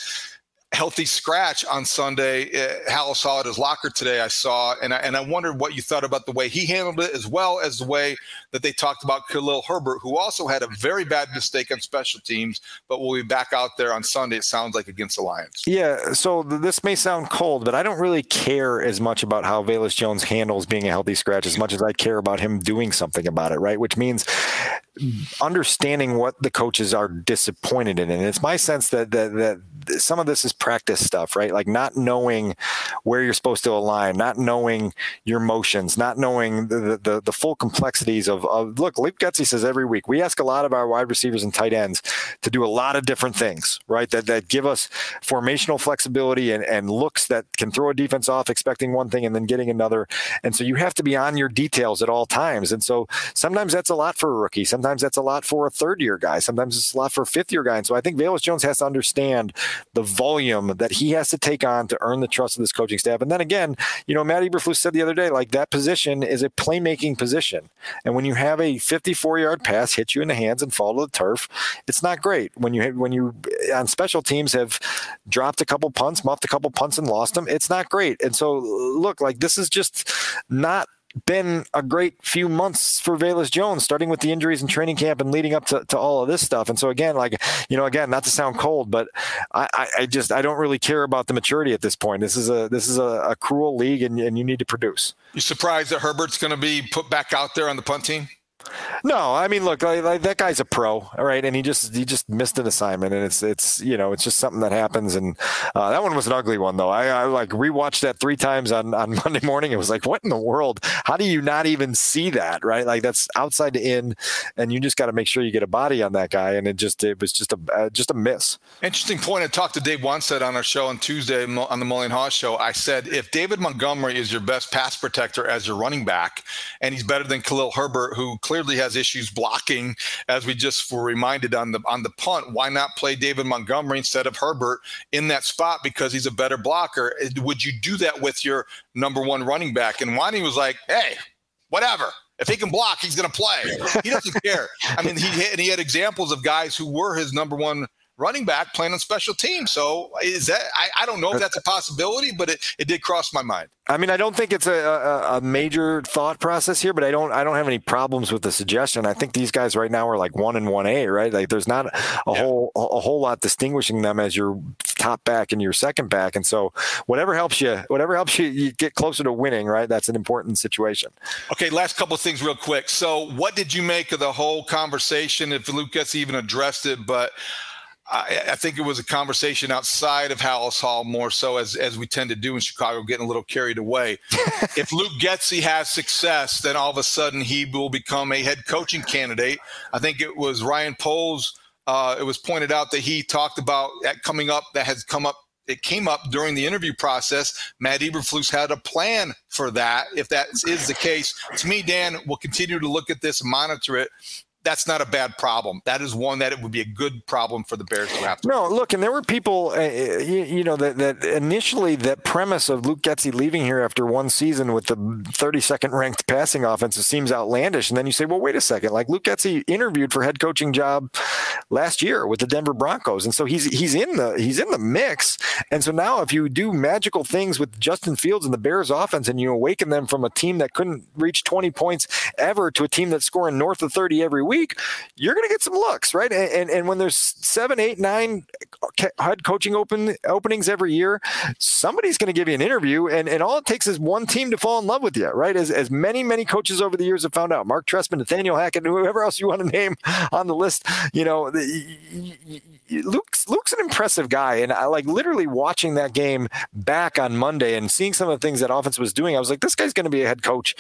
D: healthy scratch on Sunday. Uh, Hal saw it his locker today. I saw, and I, and I wondered what you thought about the way he handled it, as well as the way that they talked about Khalil Herbert, who also had a very bad mistake on special teams, but will be back out there on Sunday. It sounds like against the Lions.
E: Yeah. So this may sound cold, but I don't really care as much about how Velus Jones handles being a healthy scratch as much as I care about him doing something about it. Right, which means understanding what the coaches are disappointed in. And it's my sense that that that some of this is practice stuff, right? Like not knowing where you're supposed to align, not knowing your motions, not knowing the the, the full complexities of, of look, Luke Getsy says every week we ask a lot of our wide receivers and tight ends to do a lot of different things, right? That that give us formational flexibility and, and looks that can throw a defense off expecting one thing and then getting another. And so you have to be on your details at all times. And so sometimes that's a lot for a rookie. Sometimes that's a lot for a third year guy. Sometimes it's a lot for a fifth year guy. And so I think Velus Jones has to understand the volume that he has to take on to earn the trust of this coaching staff. And then again, you know, Matt Eberflus said the other day, like that position is a playmaking position. And when you have a 54 yard pass hit you in the hands and fall to the turf, it's not great. When you when you on special teams have dropped a couple punts, muffed a couple punts and lost them, it's not great. And so look, like this is just not been a great few months for Velus Jones, starting with the injuries in training camp and leading up to, to all of this stuff. And so again, like, you know, again, not to sound cold, but I, I just I don't really care about the maturity at this point. This is a this is a, a cruel league and, and you need to produce.
D: You surprised that Herbert's gonna be put back out there on the punt team?
E: No, I mean, look, that guy's a pro, all right, and he just he just missed an assignment, and it's it's you know it's just something that happens, and uh, that one was an ugly one though. I, I like rewatched that three times on on Monday morning. It was like, what in the world? How do you not even see that, right? Like that's outside to in, and you just got to make sure you get a body on that guy, and it just it was just a uh, just a miss.
D: Interesting point. I talked to Dave Wannstedt on our show on Tuesday on the Mully and Haugh show. I said if David Montgomery is your best pass protector as your running back, and he's better than Khalil Herbert, who clearly has issues blocking, as we just were reminded on the on the punt. Why not play David Montgomery instead of Herbert in that spot because he's a better blocker? Uh, would you do that with your number one running back? And Wani was like, "Hey, whatever." If he can block, he's going to play. He doesn't care. I mean, he and he had examples of guys who were his number one running back playing on special teams. So is that I, I don't know if uh, that's a possibility, but it, it did cross my mind.
E: I mean, I don't think it's a, a, a, major thought process here, but I don't I don't have any problems with the suggestion. I think these guys right now are like one and one A, right? Like there's not a yeah. whole a whole lot distinguishing them as your top back and your second back, and so whatever helps you, whatever helps you, you get closer to winning, right? That's an important situation.
D: Okay, last couple of things real quick. So, what did you make of the whole conversation? If Lucas even addressed it, but I, I, think it was a conversation outside of Halas Hall more so as as we tend to do in Chicago, getting a little carried away. if Luke Getsy has success, then all of a sudden he will become a head coaching candidate. I think it was Ryan Poles. Uh, it was pointed out that he talked about that coming up that has come up. It came up during the interview process. Matt Eberflus had a plan for that. If that is the case, to me, Dan, we'll continue to look at this, monitor it, that's not a bad problem. That is one that it would be a good problem for the Bears to have.
E: No, look, and there were people, uh, you, you, know, that, that initially that premise of Luke Getsy leaving here after one season with the 32nd ranked passing offense seems outlandish. And then you say, well, wait a second, like Luke Getsy interviewed for head coaching job last year with the Denver Broncos, and so he's he's in the he's in the mix. And so now, if you do magical things with Justin Fields and the Bears offense, and you awaken them from a team that couldn't reach 20 points ever to a team that's scoring north of 30 every week week, you're going to get some looks, right? And, and, and when there's seven, eight, nine head coaching open openings every year, somebody's going to give you an interview, and, and all it takes is one team to fall in love with you, right? As, as many, many coaches over the years have found out, Mark Trestman, Nathaniel Hackett, whoever else you want to name on the list, you know, the, Luke's Luke's an impressive guy, and I like literally watching that game back on Monday and seeing some of the things that offense was doing. I was like, this guy's going to be a head coach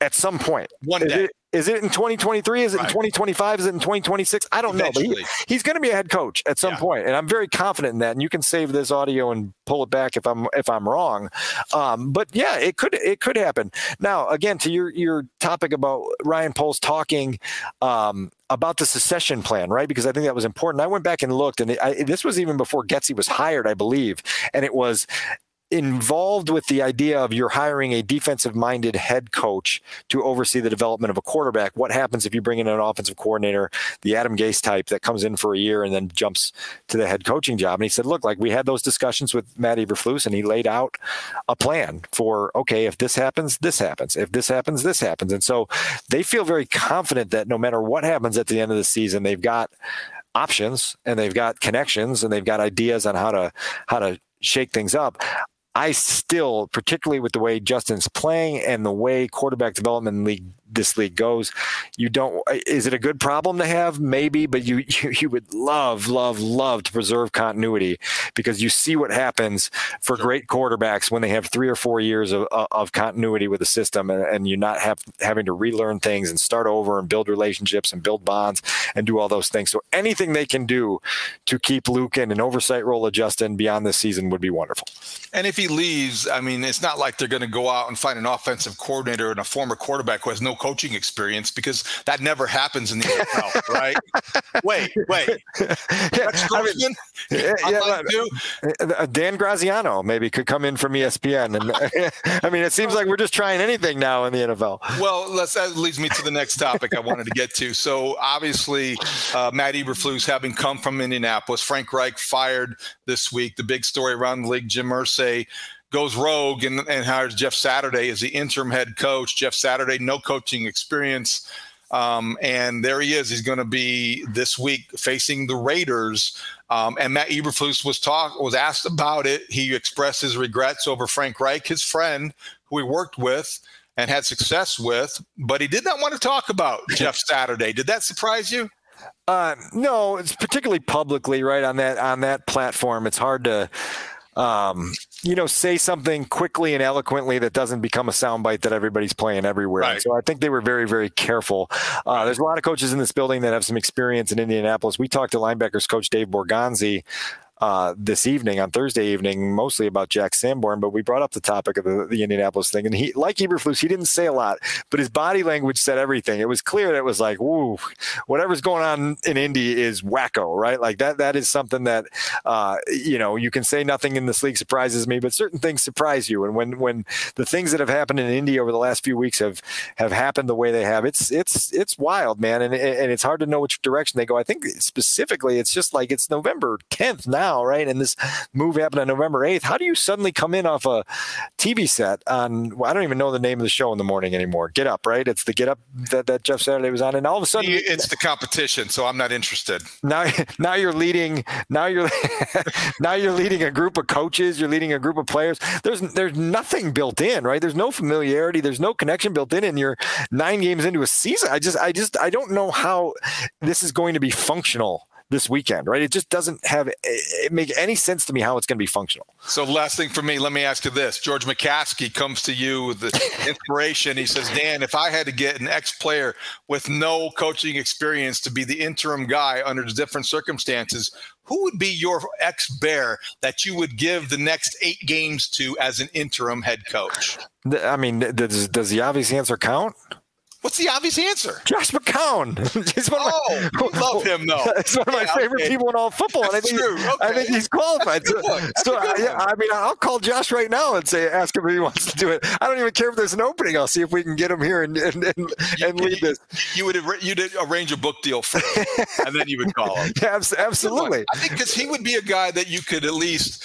E: at some point.
D: One day.
E: Is it, is it in 2023? Is it right. in 2025? Is it in 2026? I don't Eventually. know. But he, he's going to be a head coach at some yeah. point, and I'm very confident in that. And you can save this audio and pull it back if I'm if I'm wrong. Um, but yeah, it could it could happen. Now, again, to your your topic about Ryan Poles talking um, about the secession plan, right? Because I think that was important. I went back and looked, and it, I, this was even before Getsy was hired, I believe, and it was involved with the idea of you're hiring a defensive minded head coach to oversee the development of a quarterback. What happens if you bring in an offensive coordinator, the Adam Gase type that comes in for a year and then jumps to the head coaching job? And he said, look, like we had those discussions with Matt Eberflus and he laid out a plan for, okay, if this happens, this happens. If this happens, this happens. And so they feel very confident that no matter what happens at the end of the season, they've got options and they've got connections and they've got ideas on how to how to shake things up. I still, particularly with the way Justin's playing and the way quarterback development league this league goes. You don't. Uh, is it a good problem to have? Maybe, but you you, you would love, love, love to preserve continuity because you see what happens for sure. great quarterbacks when they have three or four years of, of continuity with the system, and, and you're not have, having to relearn things and start over and build relationships and build bonds and do all those things. So anything they can do to keep Luke in an oversight role of Justin beyond this season would be wonderful.
D: And if he leaves, I mean, it's not like they're going to go out and find an offensive coordinator and a former quarterback who has no coaching experience because that never happens in the NFL, right? Wait, wait. That's I mean,
E: yeah, yeah, uh, Dan Graziano maybe could come in from ESPN, and I mean, it seems like we're just trying anything now in the NFL.
D: Well, let's, that leads me to the next topic I wanted to get to. So obviously, uh, Matt Eberflus having come from Indianapolis, Frank Reich fired this week. The big story around the league, Jim Irsay goes rogue and, and hires Jeff Saturday as the interim head coach. Jeff Saturday, no coaching experience. Um, and there he is. He's going to be this week facing the Raiders. Um, and Matt Eberflus was talk was asked about it. He expressed his regrets over Frank Reich, his friend, who he worked with and had success with, but he did not want to talk about Jeff Saturday. Did that surprise you?
E: Uh, no, it's particularly publicly, right on that on that platform. It's hard to um, you know, say something quickly and eloquently that doesn't become a soundbite that everybody's playing everywhere. Right. So I think they were very, very careful. Uh, there's a lot of coaches in this building that have some experience in Indianapolis. We talked to linebackers coach Dave Borgonzi uh, this evening on Thursday evening, mostly about Jack Sanborn, but we brought up the topic of the, the Indianapolis thing. And he, like Eberflus, he didn't say a lot, but his body language said everything. It was clear that it was like, woo, whatever's going on in Indy is wacko, right? Like that, that is something that, uh, you know, you can say nothing in this league surprises me, but certain things surprise you. And when, when the things that have happened in Indy over the last few weeks have, have happened the way they have, it's, it's, it's wild, man. And, and it's hard to know which direction they go. I think specifically, it's just like it's November 10th now now, right? And this move happened on November 8th. How do you suddenly come in off a TV set on, well, I don't even know the name of the show in the morning anymore. Get Up, right? It's the Get Up that, that Jeff Saturday was on. And all of a sudden,
D: it's the competition. So I'm not interested.
E: Now, now you're leading, now you're, now you're leading a group of coaches. You're leading a group of players. There's, there's nothing built in, right? There's no familiarity. There's no connection built in. And you're nine games into a season. I just, I just, I don't know how this is going to be functional this weekend, right? It just doesn't have it make any sense to me how it's going to be functional.
D: So, last thing for me, let me ask you this: George McCaskey comes to you with the inspiration. He says, "Dan, if I had to get an ex-player with no coaching experience to be the interim guy under different circumstances, who would be your ex-bear that you would give the next eight games to as an interim head coach?"
E: I mean, does does the obvious answer count?
D: What's the obvious answer?
E: Josh McCown.
D: he's one oh, of my, oh, love him though.
E: He's one of my favorite okay. people in all football, and I think, true. Okay. I think he's qualified. so, so I, yeah, I mean, I'll call Josh right now and say, ask him if he wants to do it. I don't even care if there's an opening. I'll see if we can get him here and and, and, and lead this.
D: You would you'd arrange a book deal for him, and then you would call him.
E: yeah, absolutely.
D: I think because he would be a guy that you could at least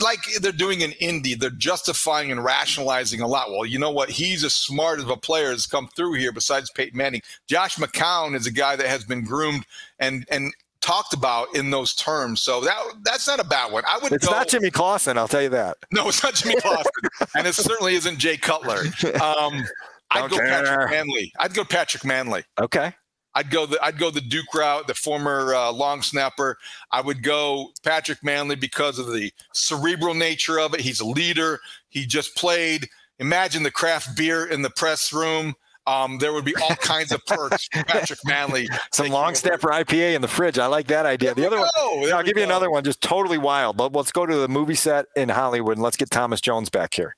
D: like they're doing in Indy, they're justifying and rationalizing a lot. Well, you know what? He's as smart of a player has come through here. Besides Peyton Manning, Josh McCown is a guy that has been groomed and and talked about in those terms. So that that's not a bad one. I would.
E: It's
D: go,
E: not Jimmy Clausen, I'll tell you that.
D: No, it's not Jimmy Clausen, and it certainly isn't Jay Cutler. Um, I'd go
E: care.
D: Patrick Mannelly. I'd go Patrick Mannelly.
E: Okay.
D: I'd go the I'd go the Duke route, the former uh, long snapper. I would go Patrick Mannelly because of the cerebral nature of it. He's a leader. He just played. Imagine the craft beer in the press room. Um, there would be all kinds of perks. Patrick Mannelly,
E: Some long snapper IPA in the fridge. I like that idea. The other one,
D: go. There
E: I'll give you another one, just totally wild. But let's go to the movie set in Hollywood and let's get Thomas Jones back here.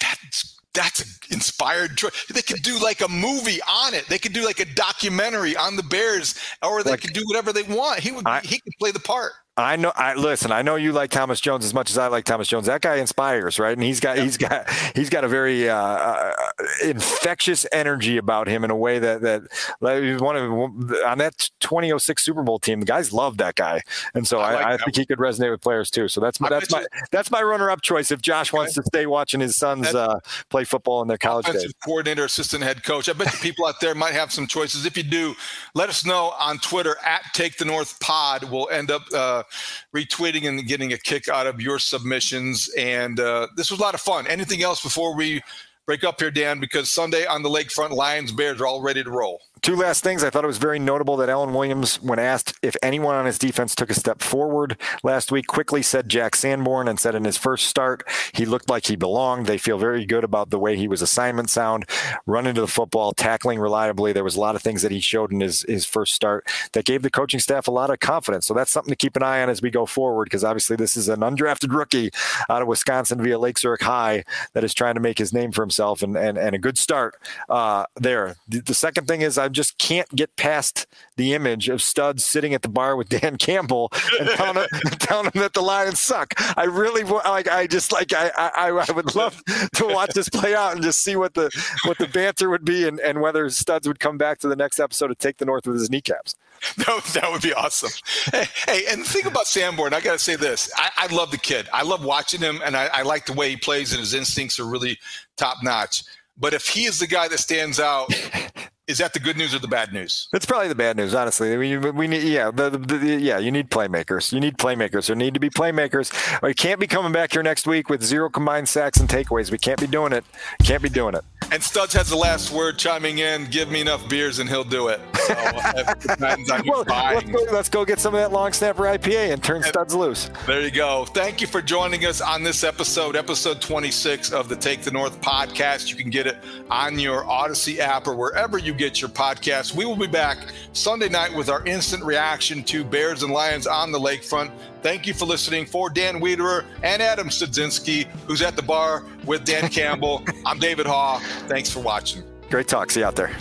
D: that's an inspired choice. They could do like a movie on it. They could do like a documentary on the Bears, or they
E: Like-
D: could do whatever they want. He would.
E: I-
D: he could play the part.
E: I know. I listen. I know you like Thomas Jones as much as I like Thomas Jones. That guy inspires, right? And he's got he's got he's got a very uh, uh, infectious energy about him in a way that that like, one of on that 2006 Super Bowl team. The guys loved that guy, and so
D: I
E: I,
D: like
E: I,
D: that
E: think he could resonate with players too. So that's my
D: I
E: that's my
D: you-
E: that's my runner up choice. If Josh wants to stay watching his sons
D: That-
E: uh, play football in their college days.
D: coordinator, assistant head coach. I bet the people out there might have some choices. If you do, let us know on Twitter at Take the North Pod. We'll end up uh, retweeting and getting a kick out of your submissions. And uh, this was a lot of fun. Anything else before we break up here, Dan? Because Sunday on the lakefront, Lions Bears are all ready to roll.
E: Two last things. I thought it was very notable that Alan Williams, when asked if anyone on his defense took a step forward last week, quickly said Jack Sanborn and said in his first start, he looked like he belonged. They feel very good about the way he was assignment sound, running to the football, tackling reliably. There was a lot of things that he showed in his, his first start that gave the coaching staff a lot of confidence. So that's something to keep an eye on as we go forward, because obviously this is an undrafted rookie out of Wisconsin via Lake Zurich High that is trying to make his name for himself and, and, and a good start uh, there. The, the second thing is I just can't get past the image of Studs sitting at the bar with Dan Campbell and telling him, telling him that the Lions suck. I really like. I just like. I, I I would love to watch this play out and just see what the what the banter would be and, and whether Studs would come back to the next episode to take the North with his kneecaps.
D: That, that would be awesome. Hey, hey, and the thing about Sanborn, I got to say this. I, I love the kid. I love watching him, and I, I like the way he plays, and his instincts are really top notch. But if he is the guy that stands out, is that the good news or the bad news?
E: It's probably the bad news, honestly. We, we need, yeah, the, the, the, yeah, you need playmakers. You need playmakers. There need to be playmakers. We can't be coming back here next week with zero combined sacks and takeaways. We can't be doing it. Can't be doing it.
D: And Studs has the last word, chiming in. Give me enough beers, and he'll do it. So it depends on
E: Well, let's go, let's go get some of that long snapper IPA and turn studs loose.
D: There you go. Thank you for joining us on this episode, episode 26 of the Take the North podcast. You can get it on your Audacy app or wherever you get your podcasts. We will be back Sunday night with our instant reaction to Bears and Lions on the lakefront. Thank you for listening. For Dan Wiederer and Adam Studzinski, who's at the bar with Dan Campbell, I'm David Haugh. Thanks for watching.
E: Great talk. See you out there.